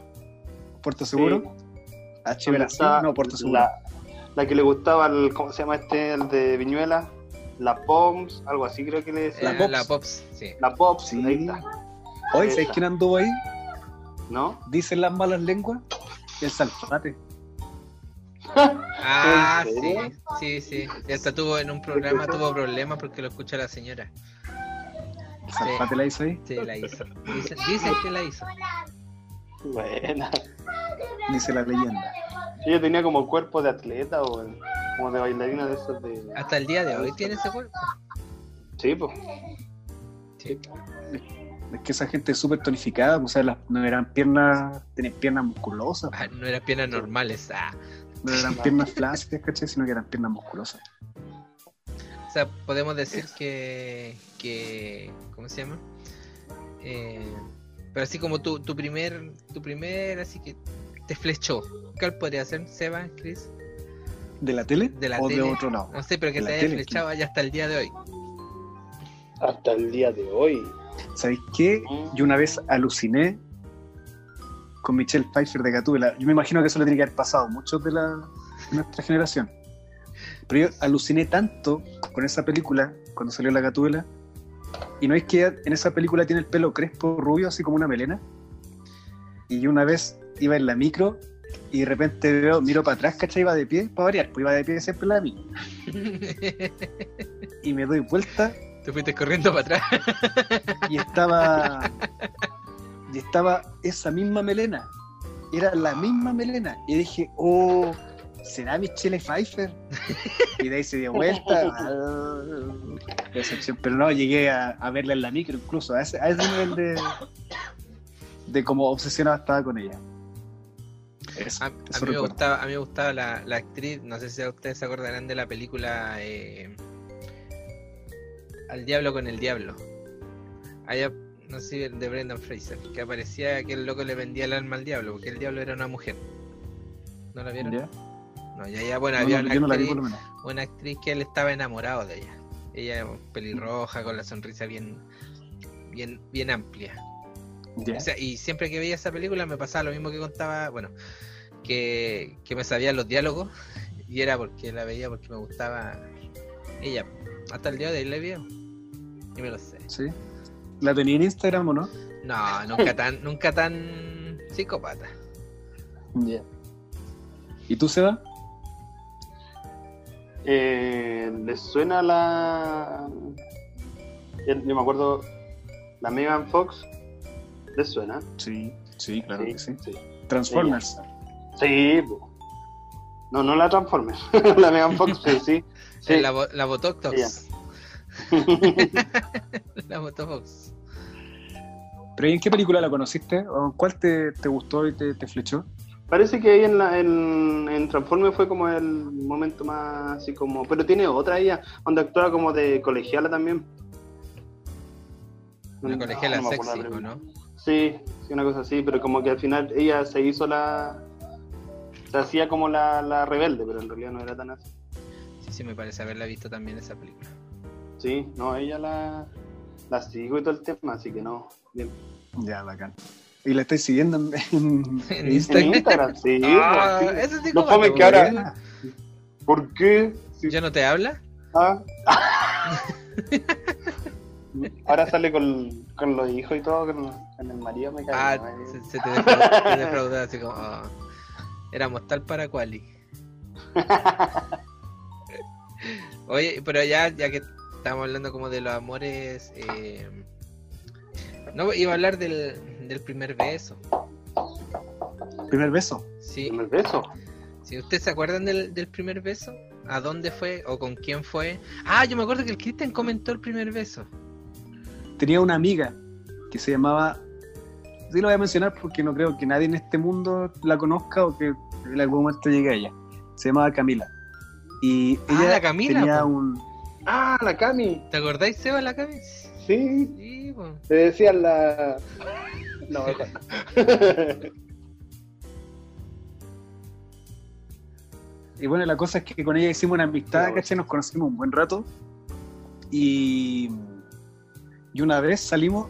¿Puerto Seguro? H. Donde Brasil, estaba no, Puerto Seguro. La, la que le gustaba, el, ¿cómo se llama este? El de Viñuela. La Poms, algo así creo que le decía. La Eh, Pops. La Pops, sí. La Pops, Sí. ahí está. Hoy, ¿sabes quién anduvo ahí? ¿No? Dicen las malas lenguas. El Salfate. Ah, ¿En sí, sí, sí. Y hasta tuvo en un programa, tuvo problemas porque lo escucha la señora. El Salfate la hizo ahí. Sí, la hizo. Dicen, dicen que la hizo. Buena. Dice la leyenda. Ella tenía como cuerpo de atleta o como de bailarina de esos de. Hasta el día de hoy tiene ese cuerpo. Sí, pues. Sí. Es que esa gente es súper tonificada, o sea, las, no eran piernas, tenían piernas musculosas, Ah, no eran piernas normales. Ah. no eran piernas flácidas, ¿cachai? Sino que eran piernas musculosas. O sea, podemos decir que, que ¿cómo se llama? Eh, pero así como tu, tu primer, tu primer, así que te flechó. ¿Cuál podría ser, Seba, Chris? ¿De la tele? De la o tele. de otro lado? No sé, pero que De te haya tele, flechado ya hasta el día de hoy. Hasta el día de hoy. ¿Sabéis qué? Yo una vez aluciné con Michelle Pfeiffer de Gatúbela. Yo me imagino que eso le tiene que haber pasado a muchos de, la, de nuestra generación. Pero yo aluciné tanto con esa película, cuando salió la Gatúbela, y no es que en esa película tiene el pelo crespo, rubio, así como una melena. Y yo una vez iba en la micro y de repente veo, miro para atrás, ¿cachai? Iba de pie, para variar, pues iba de pie siempre la micro. Y me doy vuelta Te fuiste corriendo para atrás. y estaba y estaba esa misma melena. Era la misma melena. Y dije oh será Michelle Pfeiffer y de ahí se dio vuelta pero no llegué a, a verla en la micro incluso a ese, a ese nivel de de como obsesionado estaba con ella. Eso, A, mí me gustaba, a mí me gustaba la, la actriz, no sé si ustedes se acordarán de la película eh, Al Diablo con el Diablo. Allá, no sé, de Brendan Fraser, que aparecía que el loco le vendía el alma al diablo, porque el diablo era una mujer. ¿No la vieron? ¿Ya? No, ya, ya, bueno, No, había no, una, vi actriz, una actriz que él estaba enamorado de ella. Ella pelirroja, con la sonrisa bien, bien, bien amplia. O sea, y siempre que veía esa película me pasaba lo mismo que contaba, bueno, que, que me sabía los diálogos y era porque la veía porque me gustaba ella. Hasta el día de hoy la veo y me lo sé. ¿Sí? ¿La tenía en Instagram o no? No, nunca tan, nunca tan psicópata. Ya. ¿Y tú, Seba? Eh, ¿Les suena la. Yo me acuerdo. La Megan Fox. ¿Les suena? Sí, sí, claro que sí. sí. Transformers. Sí, po. No, no la Transformers. la Megan Fox, sí, sí. Sí. Eh, La, la Botox. la Botox. ¿Pero ¿y en qué película la conociste? ¿O ¿Cuál te, te gustó y te, te flechó? Parece que ahí en, la, en, en Transformers fue como el momento más así como. Pero tiene otra ella, donde actúa como de colegiala también. Una colegiala No, sexy, la ¿o película. no? Sí, sí, una cosa así, pero como que al final ella se hizo la. Se hacía como la, la rebelde, pero en realidad no era tan así. Sí, sí, me parece haberla visto también esa película. Sí, no, ella la, la sigo y todo el tema, así que no. Bien. Ya, bacán. ¿Y la estáis siguiendo en, en- En En Instagram. Instagram, sí. Ah, pues, sí. ese sí No fome tú, que ahora-. ¿Por qué? Sí, ¿Ya no te habla? ah. ahora sale con, con los hijos y todo, con, con el marido me cae. Ah, se, se te defraudó, así como. ah, éramos tal para cuali. Oye, pero ya, ya que estamos hablando como de los amores. eh, no, iba a hablar del, del primer beso. primer beso? Sí. ¿El beso? Si ustedes se acuerdan del, del primer beso, ¿a dónde fue o con quién fue? Ah, yo me acuerdo que el Cristian comentó el primer beso. Tenía una amiga que se llamaba. Sí, lo voy a mencionar porque no creo que nadie en este mundo la conozca o que en algún momento llegue a ella. Se llamaba Camila. Y Ah, ella la Camila, tenía po. un. Ah, la Cami. ¿Te acordáis, Seba, la Cami? Sí, Sí, po. te decían la. No, mejor. Y bueno, la cosa es que con ella hicimos una amistad. ¿cachai? Nos conocimos un buen rato. Y, y una vez salimos.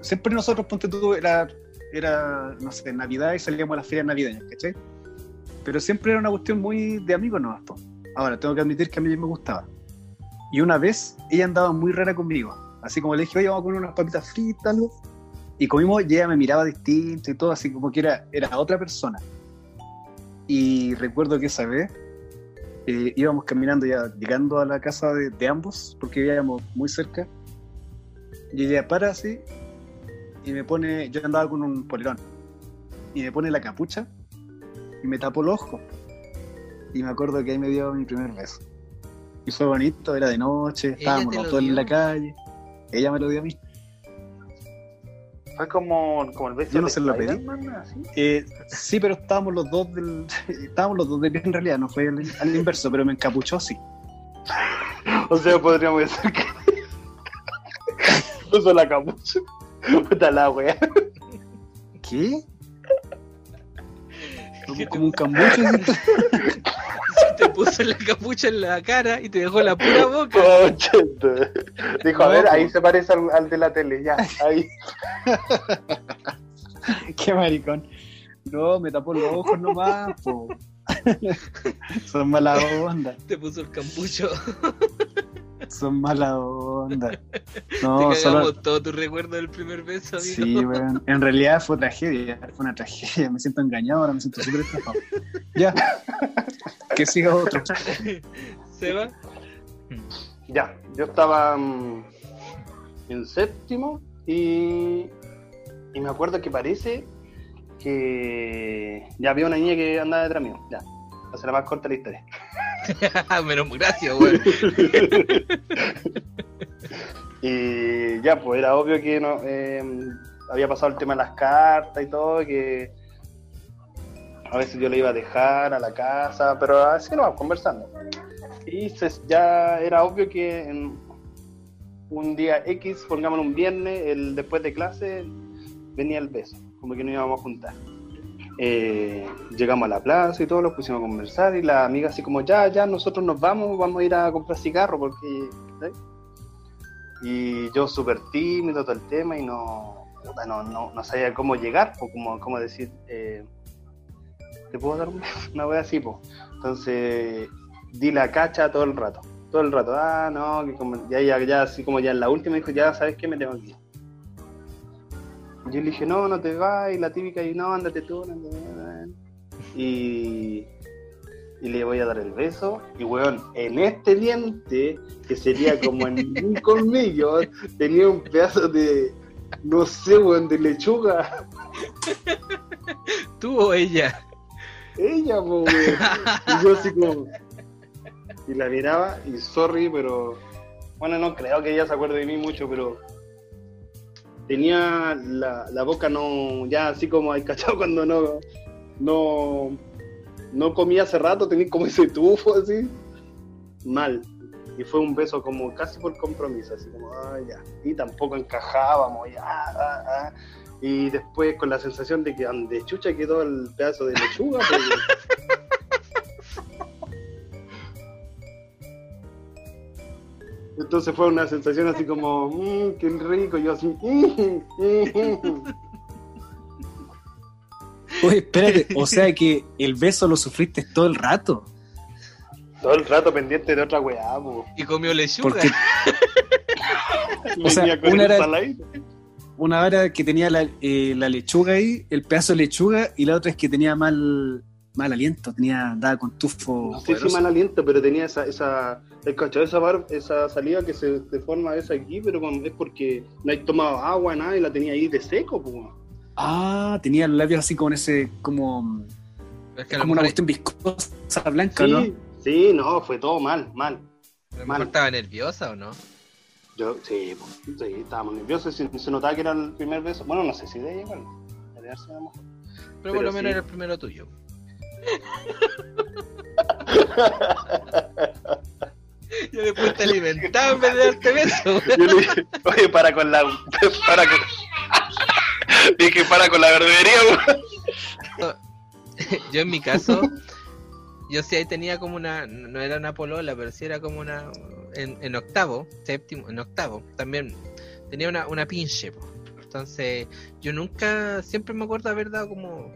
Siempre nosotros, ponte tú, era, era, no sé, Navidad y salíamos a las ferias navideñas, ¿cachai? Pero siempre era una cuestión muy de amigos nomás, po. Ahora, tengo que admitir que a mí me gustaba. Y una vez ella andaba muy rara conmigo. Así como le dije, oye, vamos a comer unas papitas fritas, algo. Y comimos y ella me miraba distinto y todo, así como que era, otra persona. Y recuerdo que esa vez eh, íbamos caminando ya, llegando a la casa de, de ambos, porque vivíamos muy cerca. Y ella para así y me pone, yo andaba con un polerón, y me pone la capucha y me tapó los ojos. Y me acuerdo que ahí me dio mi primer beso. Y fue bonito, era de noche, estábamos te los lo dos en la calle. Ella me lo dio a mí. Fue como, como el beso Yo no de se lo pedí. Eh, sí, pero estábamos los dos del. Estábamos los dos de pie en realidad, no fue al, al inverso, pero me encapuchó sí. O sea, podríamos decir que. Puso la capucha. Puta la wea. ¿Qué? Como, ¿Qué te- como un cambucho. ¿sí? Te puso la capucha en la cara y te dejó la pura boca. Oh. Dijo, a ver, ahí se parece al, al de la tele, ya, ahí. Qué maricón. No, me tapó los ojos nomás, po. Son mala onda. Te puso el campucho. Son mala onda. te No, cagamos solo. todo tu recuerdo del primer beso, amigo. Sí, weón. En realidad fue tragedia. Fue una tragedia. Me siento engañado, ahora me siento súper estafado. Ya. Que siga otro. Seba, Ya, yo estaba mm, en séptimo y, y me acuerdo que parece que ya había una niña que andaba detrás mío. Ya, ser la más corta la historia. menos gracias, weón. Y ya, pues era obvio que no, eh, había pasado el tema de las cartas y todo, que a veces yo le iba a dejar a la casa, pero así no, conversando. Y ya era obvio que en un día X, pongamos un viernes, el, después de clase, venía el beso, como que nos íbamos a juntar. Eh, llegamos a la plaza y todo, nos pusimos a conversar y la amiga así como, ya, ya, nosotros nos vamos, vamos a ir a comprar cigarro porque... Y yo súper tímido todo el tema y no, no, no, no sabía cómo llegar, o cómo, cómo decir, eh, ¿te puedo dar una wea así? Po? Entonces di la cacha todo el rato, todo el rato, ah, no, que ya, ya, así como ya en la última dijo, ya, ¿sabes qué? Me tengo que ir. Yo le dije, no, no te y la típica, y no, ándate tú, ándate. Y, y le voy a dar el beso, y weón, en este diente, que sería como en un colmillo, tenía un pedazo de, no sé, weón, de lechuga. Tú o ella. Ella, po, weón. Y yo así como. Y la miraba y sorry, pero. Bueno, no creo que ella se acuerde de mí mucho, pero. Tenía la, la boca no. Ya así como hay cachado cuando no. No. No comía hace rato, tenía como ese tufo así. Mal. Y fue un beso como casi por compromiso, así como, ah, ya. Y tampoco encajábamos, ya, ah, ah. Y después con la sensación de que donde chucha quedó el pedazo de lechuga. pues, Entonces fue una sensación así como, mmm, qué rico, yo así, "Mm, mm, mm". Oye, espérate. O sea que el beso lo sufriste todo el rato. todo el rato pendiente de otra weá, po. Y comió lechuga. Porque O sea, Venía con una era- una hora que tenía la, eh, la lechuga ahí, el pedazo de lechuga, y la otra es que tenía mal, mal aliento, tenía, andaba con tufo. No sé si mal aliento, pero tenía esa, esa, el cacho, esa, bar- esa salida que se deforma esa aquí, pero con- es porque no hay tomado agua, nada, y la tenía ahí de seco, pues. Ah, tenía los labios así con ese, como, Es que a lo como una cuestión viscosa blanca, Sí, ¿no? sí, no, fue todo mal, mal. a lo mejor mal. estaba nerviosa o no. Yo, sí, pues, sí, estábamos nerviosos, se, se notaba que era el primer beso. Bueno, no sé si de ella, igual. de darse a lo mejor. Pero, Pero por lo menos sí. era el primero tuyo. Yo después te alimentaba en vez de darte beso. Yo le dije, oye, para con la. Para con. Dije, para con la verdulería. Yo en mi caso, yo sí ahí tenía como una, no era una polola, pero sí era como una, en, en octavo, séptimo, en octavo, también tenía una, una pinche. po. Entonces, yo nunca, siempre me acuerdo haber dado como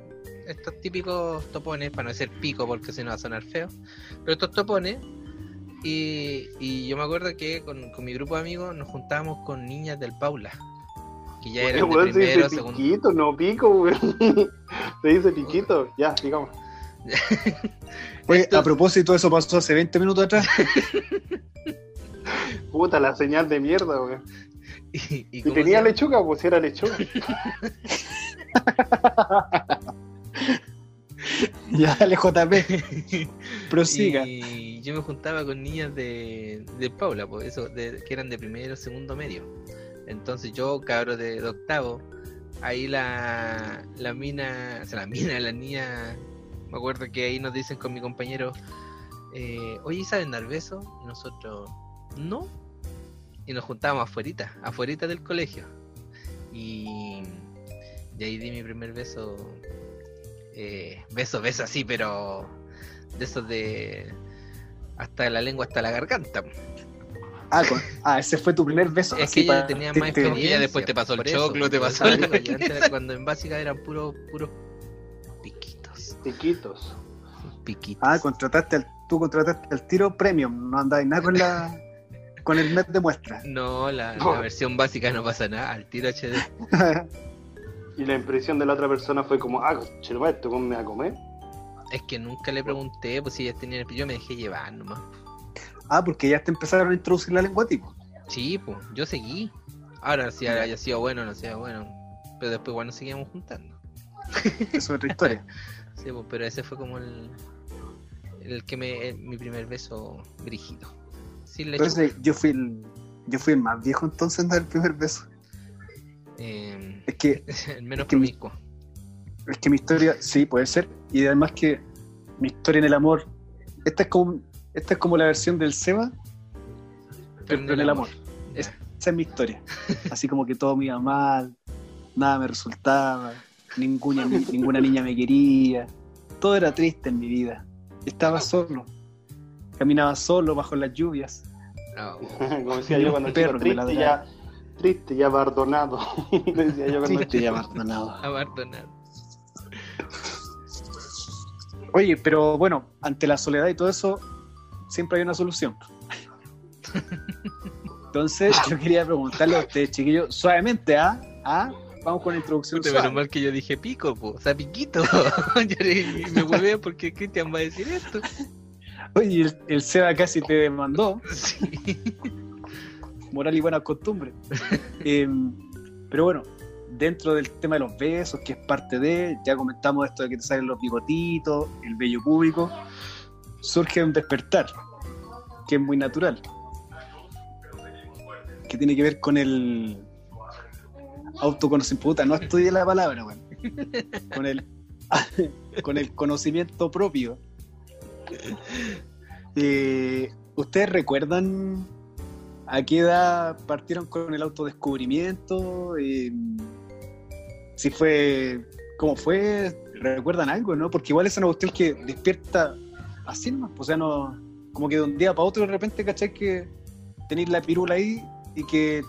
estos típicos topones, para no decir pico porque si no va a sonar feo, pero estos topones. Y, y yo me acuerdo que con, con mi grupo de amigos nos juntábamos con niñas del Paula, que ya eran de se primero, dice segundo. piquito, no pico. Se dice piquito. Ya, digamos. Oye, Esto- a propósito, eso pasó hace 20 minutos atrás. Puta, la señal de mierda, weón. Y, y Y cómo tenía se- lechuga, pues si era lechuga. ya, dale, JP. Prosiga. Y yo me juntaba con niñas de, de Paula, pues eso, que eran de primero, segundo medio. Entonces yo, cabro de, octavo, ahí la, la mina, o sea, la mina, la niña, me acuerdo que ahí nos dicen con mi compañero, eh, oye, ¿saben dar besos? Y nosotros, no. Y nos juntábamos afuerita, afuerita del colegio. Y, y ahí di mi primer beso, eh, beso, beso así, pero de de hasta la lengua hasta la garganta. Ah, con- ah, ese fue tu primer beso. Es así que ella para- tenía te- más te- experiencia. después te pasó el eso, choclo, te pasó la- yo antes cuando en básica eran puros puros piquitos. Piquitos. Piquitos. Ah, contrataste al, tú contrataste al tiro premium, no andáis nada con la con el mes de muestra. No, la, la versión básica no pasa nada, al tiro HD. Y la impresión de la otra persona fue como, ah, chelo, esto me a comer. Es que nunca le pregunté pues si ellas tenían yo me dejé llevar nomás. ah, porque ya te empezaron a introducir la lengua tipo. Sí, pues, yo seguí. Ahora si haya sido bueno o no sea bueno. Pero después igual nos seguíamos juntando. Eso es otra historia. Sí, pues, pero ese fue como el, el que me, el- mi primer beso brígido. Sin. Entonces yo fui el, yo fui el más viejo entonces en dar el primer beso. Eh, Es que, el menos que mi- promiscuo. Es que mi historia, sí, puede ser. Y además que mi historia en el amor, esta es como, esta es como la versión del Seba, pero en el amor. Ya. Esa es mi historia. Así como que todo me iba mal, nada me resultaba, ninguna, ni- ninguna niña me quería, todo era triste en mi vida. Estaba solo, caminaba solo bajo las lluvias. Como decía yo cuando perro triste ya, triste ya abandonado. decía yo cuando Triste y chico. abandonado. abandonado. Oye, pero bueno, ante la soledad y todo eso, siempre hay una solución. Entonces, yo quería preguntarle a ustedes, chiquillos, suavemente, ¿ah? ¿Ah? Vamos con la introducción menos mal que yo dije pico, po. o sea, piquito. Yo me huevé porque Cristian va a decir esto. Oye, el, el Seba casi te demandó, Sí. moral y buena costumbre. Eh, pero bueno, dentro del tema de los besos, que es parte de, ya comentamos esto de que te salen los bigotitos, el vello público, surge un despertar, que es muy natural, que tiene que ver con el autoconocimiento, puta, no estudié la palabra, weón. con el con el conocimiento propio. Eh, ¿Ustedes recuerdan a qué edad partieron con el autodescubrimiento? Eh, si fue, ¿cómo fue? ¿Recuerdan algo, no? Porque igual es una cuestión que despierta así nomás, o sea, no, como que de un día para otro de repente, ¿cachai? Que tenéis la pirula ahí y que,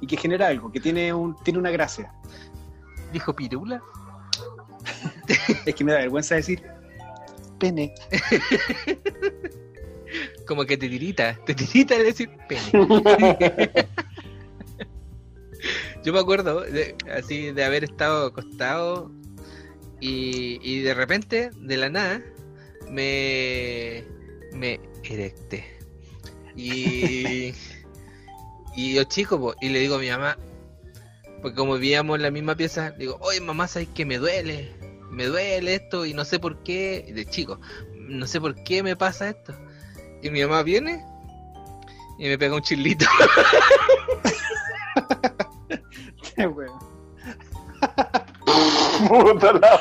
y que genera algo, que tiene, un, tiene una gracia. Dijo pirula. Es que me da vergüenza decir pene. Como que te tirita, te tirita de decir pene. Yo me acuerdo de, así de haber estado acostado y, y de repente, de la nada, me, me erecté. Y, y yo chico, po, y le digo a mi mamá, porque como vivíamos en la misma pieza, le digo, oye mamá, ¿sabes que me duele? Me duele esto y no sé por qué, de chico, no sé por qué me pasa esto. Y mi mamá viene y me pega un chilito. Weón. Puta la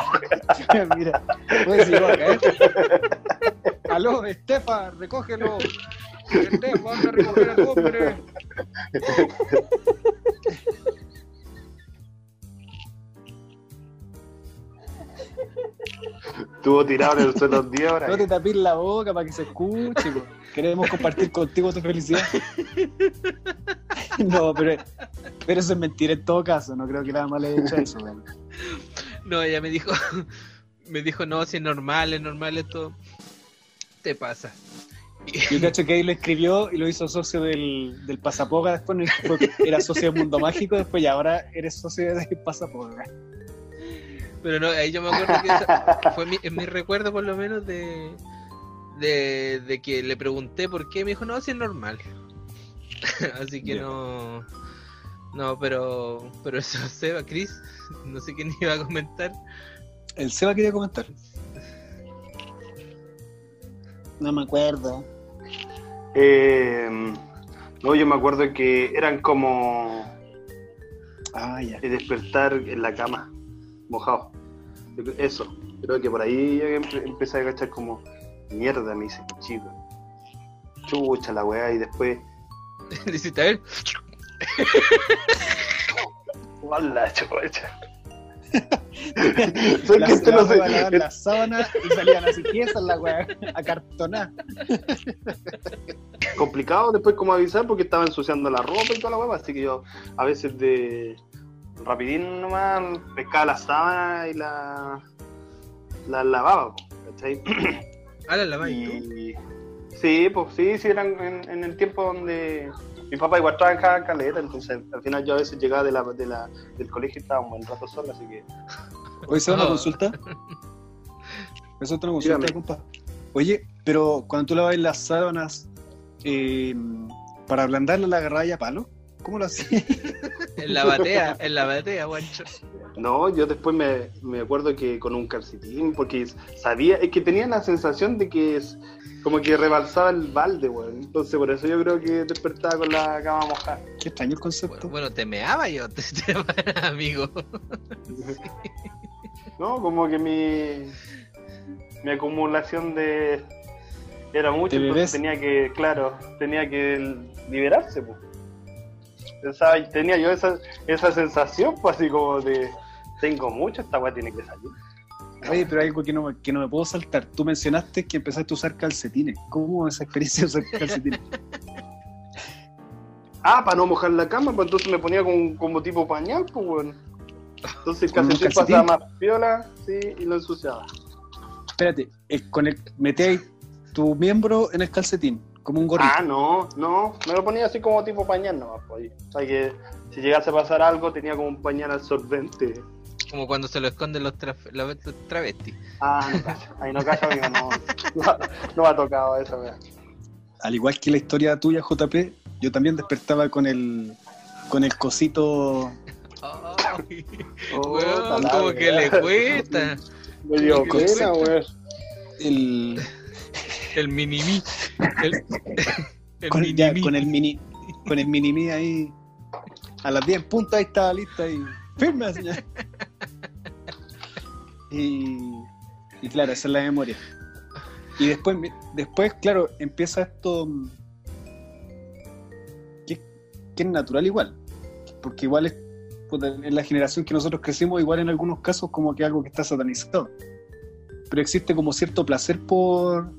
Mira, puedes ir a caer. Aló, Estefa, recógelo. Pendejo, anda a recoger al hombre. Estuvo tirado en el suelo 10 horas. No te tapes la boca para que se escuche. po. Queremos compartir contigo tu felicidad. No, pero, pero eso es mentira en todo caso. No creo que nada más le haya hecho eso. No, ella me dijo, me dijo, no, si es normal, es normal esto. Te pasa. Yo cacho que ahí lo escribió y lo hizo socio del, del Pasapoga. Después fue- era socio del Mundo Mágico. Después y ahora eres socio del Pasapoga. Pero no, ahí yo me acuerdo que esa- fue mi, en mi recuerdo por lo menos de, de, de que le pregunté por qué, me dijo, no, si es normal. Así que no, no, pero, pero eso, Seba, Chris, no sé quién iba a comentar. El Seba quería comentar. No me acuerdo. Eh, no, yo me acuerdo que eran como Ah, ya. de despertar en la cama, mojado. Eso, creo que por ahí yo empe- empecé a cachar como mierda, me dice chico. Chucha la weá, y después, Dice, a ver, ¡Hola, chucha! Soy La que esto no sé. lavar la sábana y salían así piezas la weá, acartonadas. complicado después como avisar porque estaba ensuciando la ropa y toda la hueva, así que yo a veces de rapidín nomás pescaba la sábana y la la lavaba, ¿cachai? ahora la tú. Y sí, pues sí, sí eran en, en el tiempo donde mi papá igual trabajaba en caleta, entonces al final yo a veces llegaba de la, de la, del colegio y estaba un buen rato solo, así que Oye, ¿se una consulta? Es una consulta, Dígame. compa. Oye, pero cuando tú lavas las sábanas, eh, para ablandarla la agarrabas a palo, ¿cómo lo hacías? En la batea, en la batea, guancho. No, yo después me, me acuerdo que con un calcetín, porque sabía, es que tenía la sensación de que es como que rebalsaba el balde, weón. Entonces por eso yo creo que despertaba con la cama mojada. Qué extraño el Bueno, concepto. bueno, te meaba yo, te, te amigo. No, como que mi, mi acumulación de era mucho, entonces tenía que, claro, tenía que liberarse, pues. Pensaba, tenía yo esa, esa sensación, pues así como de tengo mucho, esta weá tiene que salir. Oye, pero hay algo que no, que no me puedo saltar. Tú mencionaste que empezaste a usar calcetines. ¿Cómo esa experiencia de usar calcetines? Ah, para no mojar la cama, pues entonces me ponía como, como tipo pañal, pues weón. Entonces el ¿Con calcetín calcetín? pasaba más piola, sí, y lo ensuciaba. Espérate, es con el, metéis tu miembro en el calcetín, como un gorrito. Ah, no, no, me lo ponía así como tipo pañal nomás, pues. O sea que si llegase a pasar algo tenía como un pañal absorbente. Como cuando se lo esconden los, traf- los travestis. Ah, no cacho, ahí no cacho, amigo, no, no, no me ha tocado eso, weón. Al igual que la historia tuya, JP, yo también despertaba con el con el cosito Ay, Oh, weón, como que le cuesta. Me dio Como que pena, weón. el El mini El, el con, ya, con el mini con el mini mí ahí a las 10 puntas ahí estaba lista y firme señor. y, y claro esa es la memoria. Y después después claro empieza esto mm, que, que es natural igual porque igual es en la generación que nosotros crecimos igual en algunos casos como que algo que está satanizado. Pero existe como cierto placer por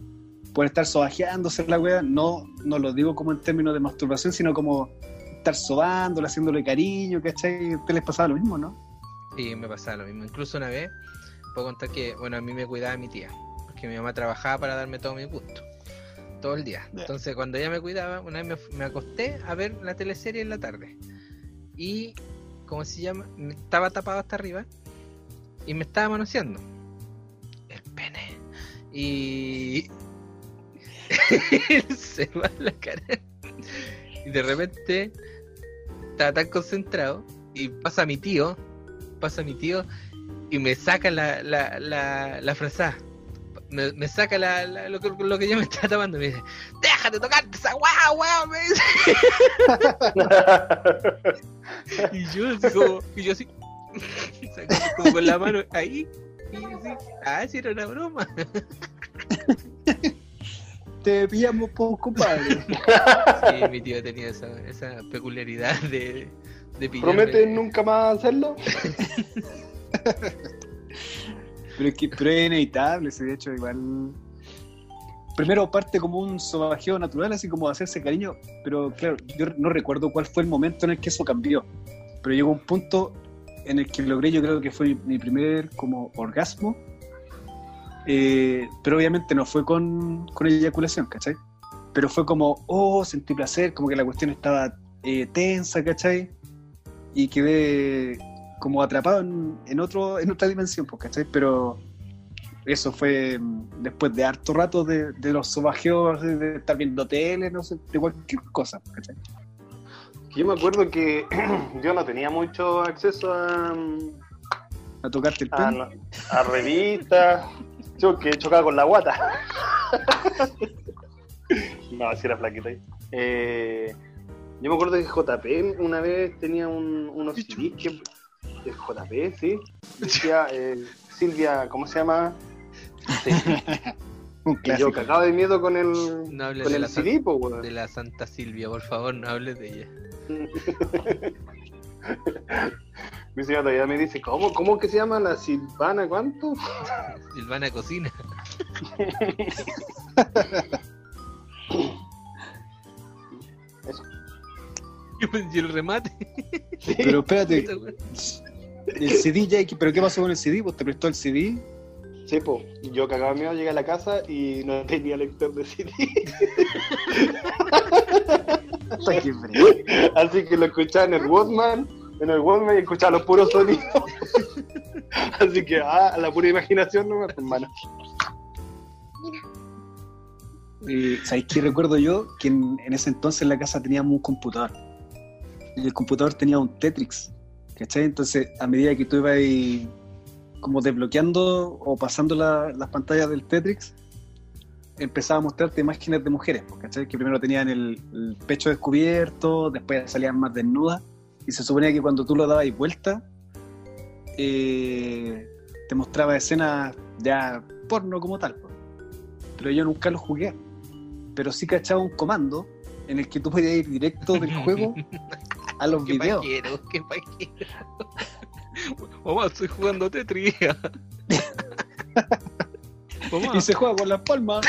por estar sobajeándose la wea, no, no lo digo como en términos de masturbación, sino como estar sobándole, haciéndole cariño, ¿cachai? ¿A ustedes les pasaba lo mismo, no? Sí, me pasaba lo mismo. Incluso una vez, puedo contar que, bueno, a mí me cuidaba mi tía, porque mi mamá trabajaba para darme todo mi gusto, todo el día. Entonces, cuando ella me cuidaba, una vez me, me acosté a ver la teleserie en la tarde. Y, ¿cómo se llama? Me- Estaba tapado hasta arriba y me estaba manoseando. El pene. Y... se va la cara. Y de repente estaba tan concentrado y pasa mi tío, pasa mi tío y me saca la, la, la, la frazada. Me, me saca la, la- lo, que, lo que yo me estaba tapando. Me dice, déjate tocarte esa weá, weá. Me dice. Y yo así como, y yo así, saco como con la mano ahí. Y yo así, ah, si era una broma. Te pillamos, po, compadre. Sí, mi tío tenía esa, esa peculiaridad de, de pillarme. ¿Prometen nunca más hacerlo? Pero es que pero es inevitable, sí, de hecho, igual. Primero parte como un sobajeo natural, así como hacerse cariño, pero claro, yo no recuerdo cuál fue el momento en el que eso cambió. Pero llegó un punto en el que logré, yo creo que fue mi primer como orgasmo. Eh, pero obviamente no fue con, con eyaculación, ¿cachai? Pero fue como, oh, sentí placer, como que la cuestión estaba eh, tensa, ¿cachai? Y quedé como atrapado en, en otro, en otra dimensión, pues, ¿cachai? Pero eso fue mm, después de harto rato de, de los sobajeos, de, de estar viendo tele, no sé, de cualquier cosa, ¿cachai? Yo me acuerdo que yo no tenía mucho acceso a, A tocarte el a, pelo. a revistas. Yo que chocaba con la guata. no, así era flaquito ahí. Eh, yo me acuerdo que JP una vez tenía un, unos CDs que. el JP, sí. Decía eh, Silvia, ¿cómo se llama? Sí, Un y yo cagado de miedo con el, No hables con de el la, CD, San- de la Santa Silvia, por favor, no hables de ella. Mi señora todavía me dice, ¿cómo, cómo que se llama la Silvana? ¿Cuánto? Silvana Cocina. Eso. Yo pensé el remate. Pero espérate, el CD ya, ¿pero qué pasó con el CD? ¿Vos te prestó el CD? Sí, pues, yo cagaba de miedo, llegué a la casa y no tenía lector de CD. Así que lo escuchaba en el Walkman, en el Walkman y escuchaba los puros sonidos. Así que, ah, la pura imaginación no me hermano. Eh, ¿Sabéis qué recuerdo yo? Que en, ese entonces en la casa teníamos un computador. Y el computador tenía un Tetrix. ¿Cachai? Entonces, a medida que tú ibas ahí como desbloqueando o pasando la- las pantallas del Tetrix, empezaba a mostrarte imágenes de mujeres, pues, ¿cachai? Que primero tenían el pecho descubierto, después salían más desnudas, y se suponía que cuando tú lo dabas vuelta, eh, te mostraba escenas ya porno como tal. Pero yo nunca lo jugué. Pero sí cachaba un comando en el que tú podías ir directo del juego a los Qué videos. paquero, qué paquero. Mamá, estoy jugando Tetris. Y se juega con las palmas.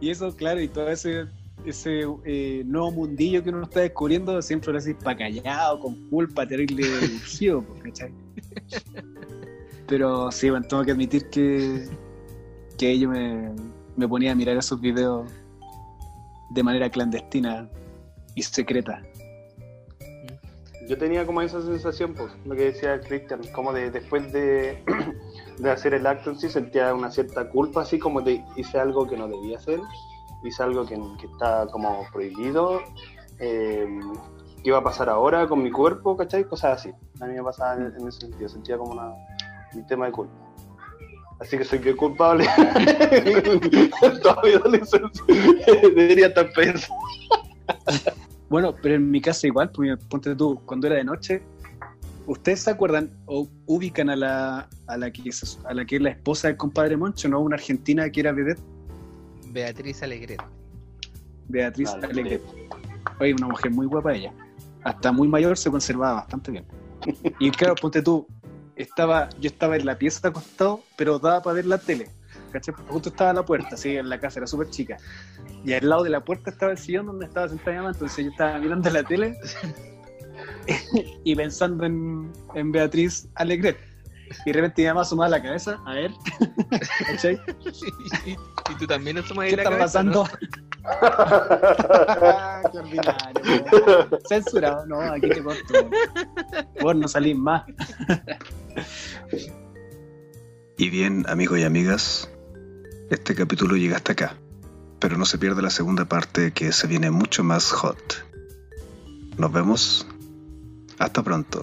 y eso, claro, y todo ese, ese eh, nuevo mundillo que uno está descubriendo, siempre lo así pa' callado, con culpa, terrible urgido, ¿cachai? Pero sí, bueno, tengo que admitir que, que yo me, me ponía a mirar esos videos de manera clandestina y secreta. Yo tenía como esa sensación, pues, lo que decía Cristian, como de después de, de hacer el acto en sí sentía una cierta culpa, así como de hice algo que no debía hacer, hice algo que, que está como prohibido, eh, qué iba a pasar ahora con mi cuerpo, ¿cachai? Cosas así. A mí me pasaba en, en ese sentido, sentía como una, un tema de culpa. Así que soy bien culpable. Toda mi adolescencia debería estar pensando. Bueno, pero en mi casa igual, porque ponte tú, cuando era de noche, ¿ustedes se acuerdan o ubican a la, a la, que, es, a la que es la esposa del compadre Moncho, no? Una argentina que era vedette, Beatriz Alegret. Beatriz Vale, Alegret. Oye, una mujer muy guapa ella. Hasta muy mayor se conservaba bastante bien. Y claro, ponte tú, estaba, yo estaba en la pieza acostado, pero daba para ver la tele. ¿cachai? Justo estaba la puerta, así en la casa, era súper chica. Y al lado de la puerta estaba el sillón donde estaba sentada mi mamá, entonces yo estaba mirando la tele y pensando en, en Beatriz Alegret. Y de repente mi mamá asomaba la cabeza, a ver, ¿cachai? y, y tú también asomas ahí ¿Qué la está cabeza, pasando? ¿no? Qué ordinario. Censurado, no, aquí te corto. Vos no salís más. Y bien, amigos y amigas, este capítulo llega hasta acá. Pero no se pierda la segunda parte que se viene mucho más hot. Nos vemos. Hasta pronto.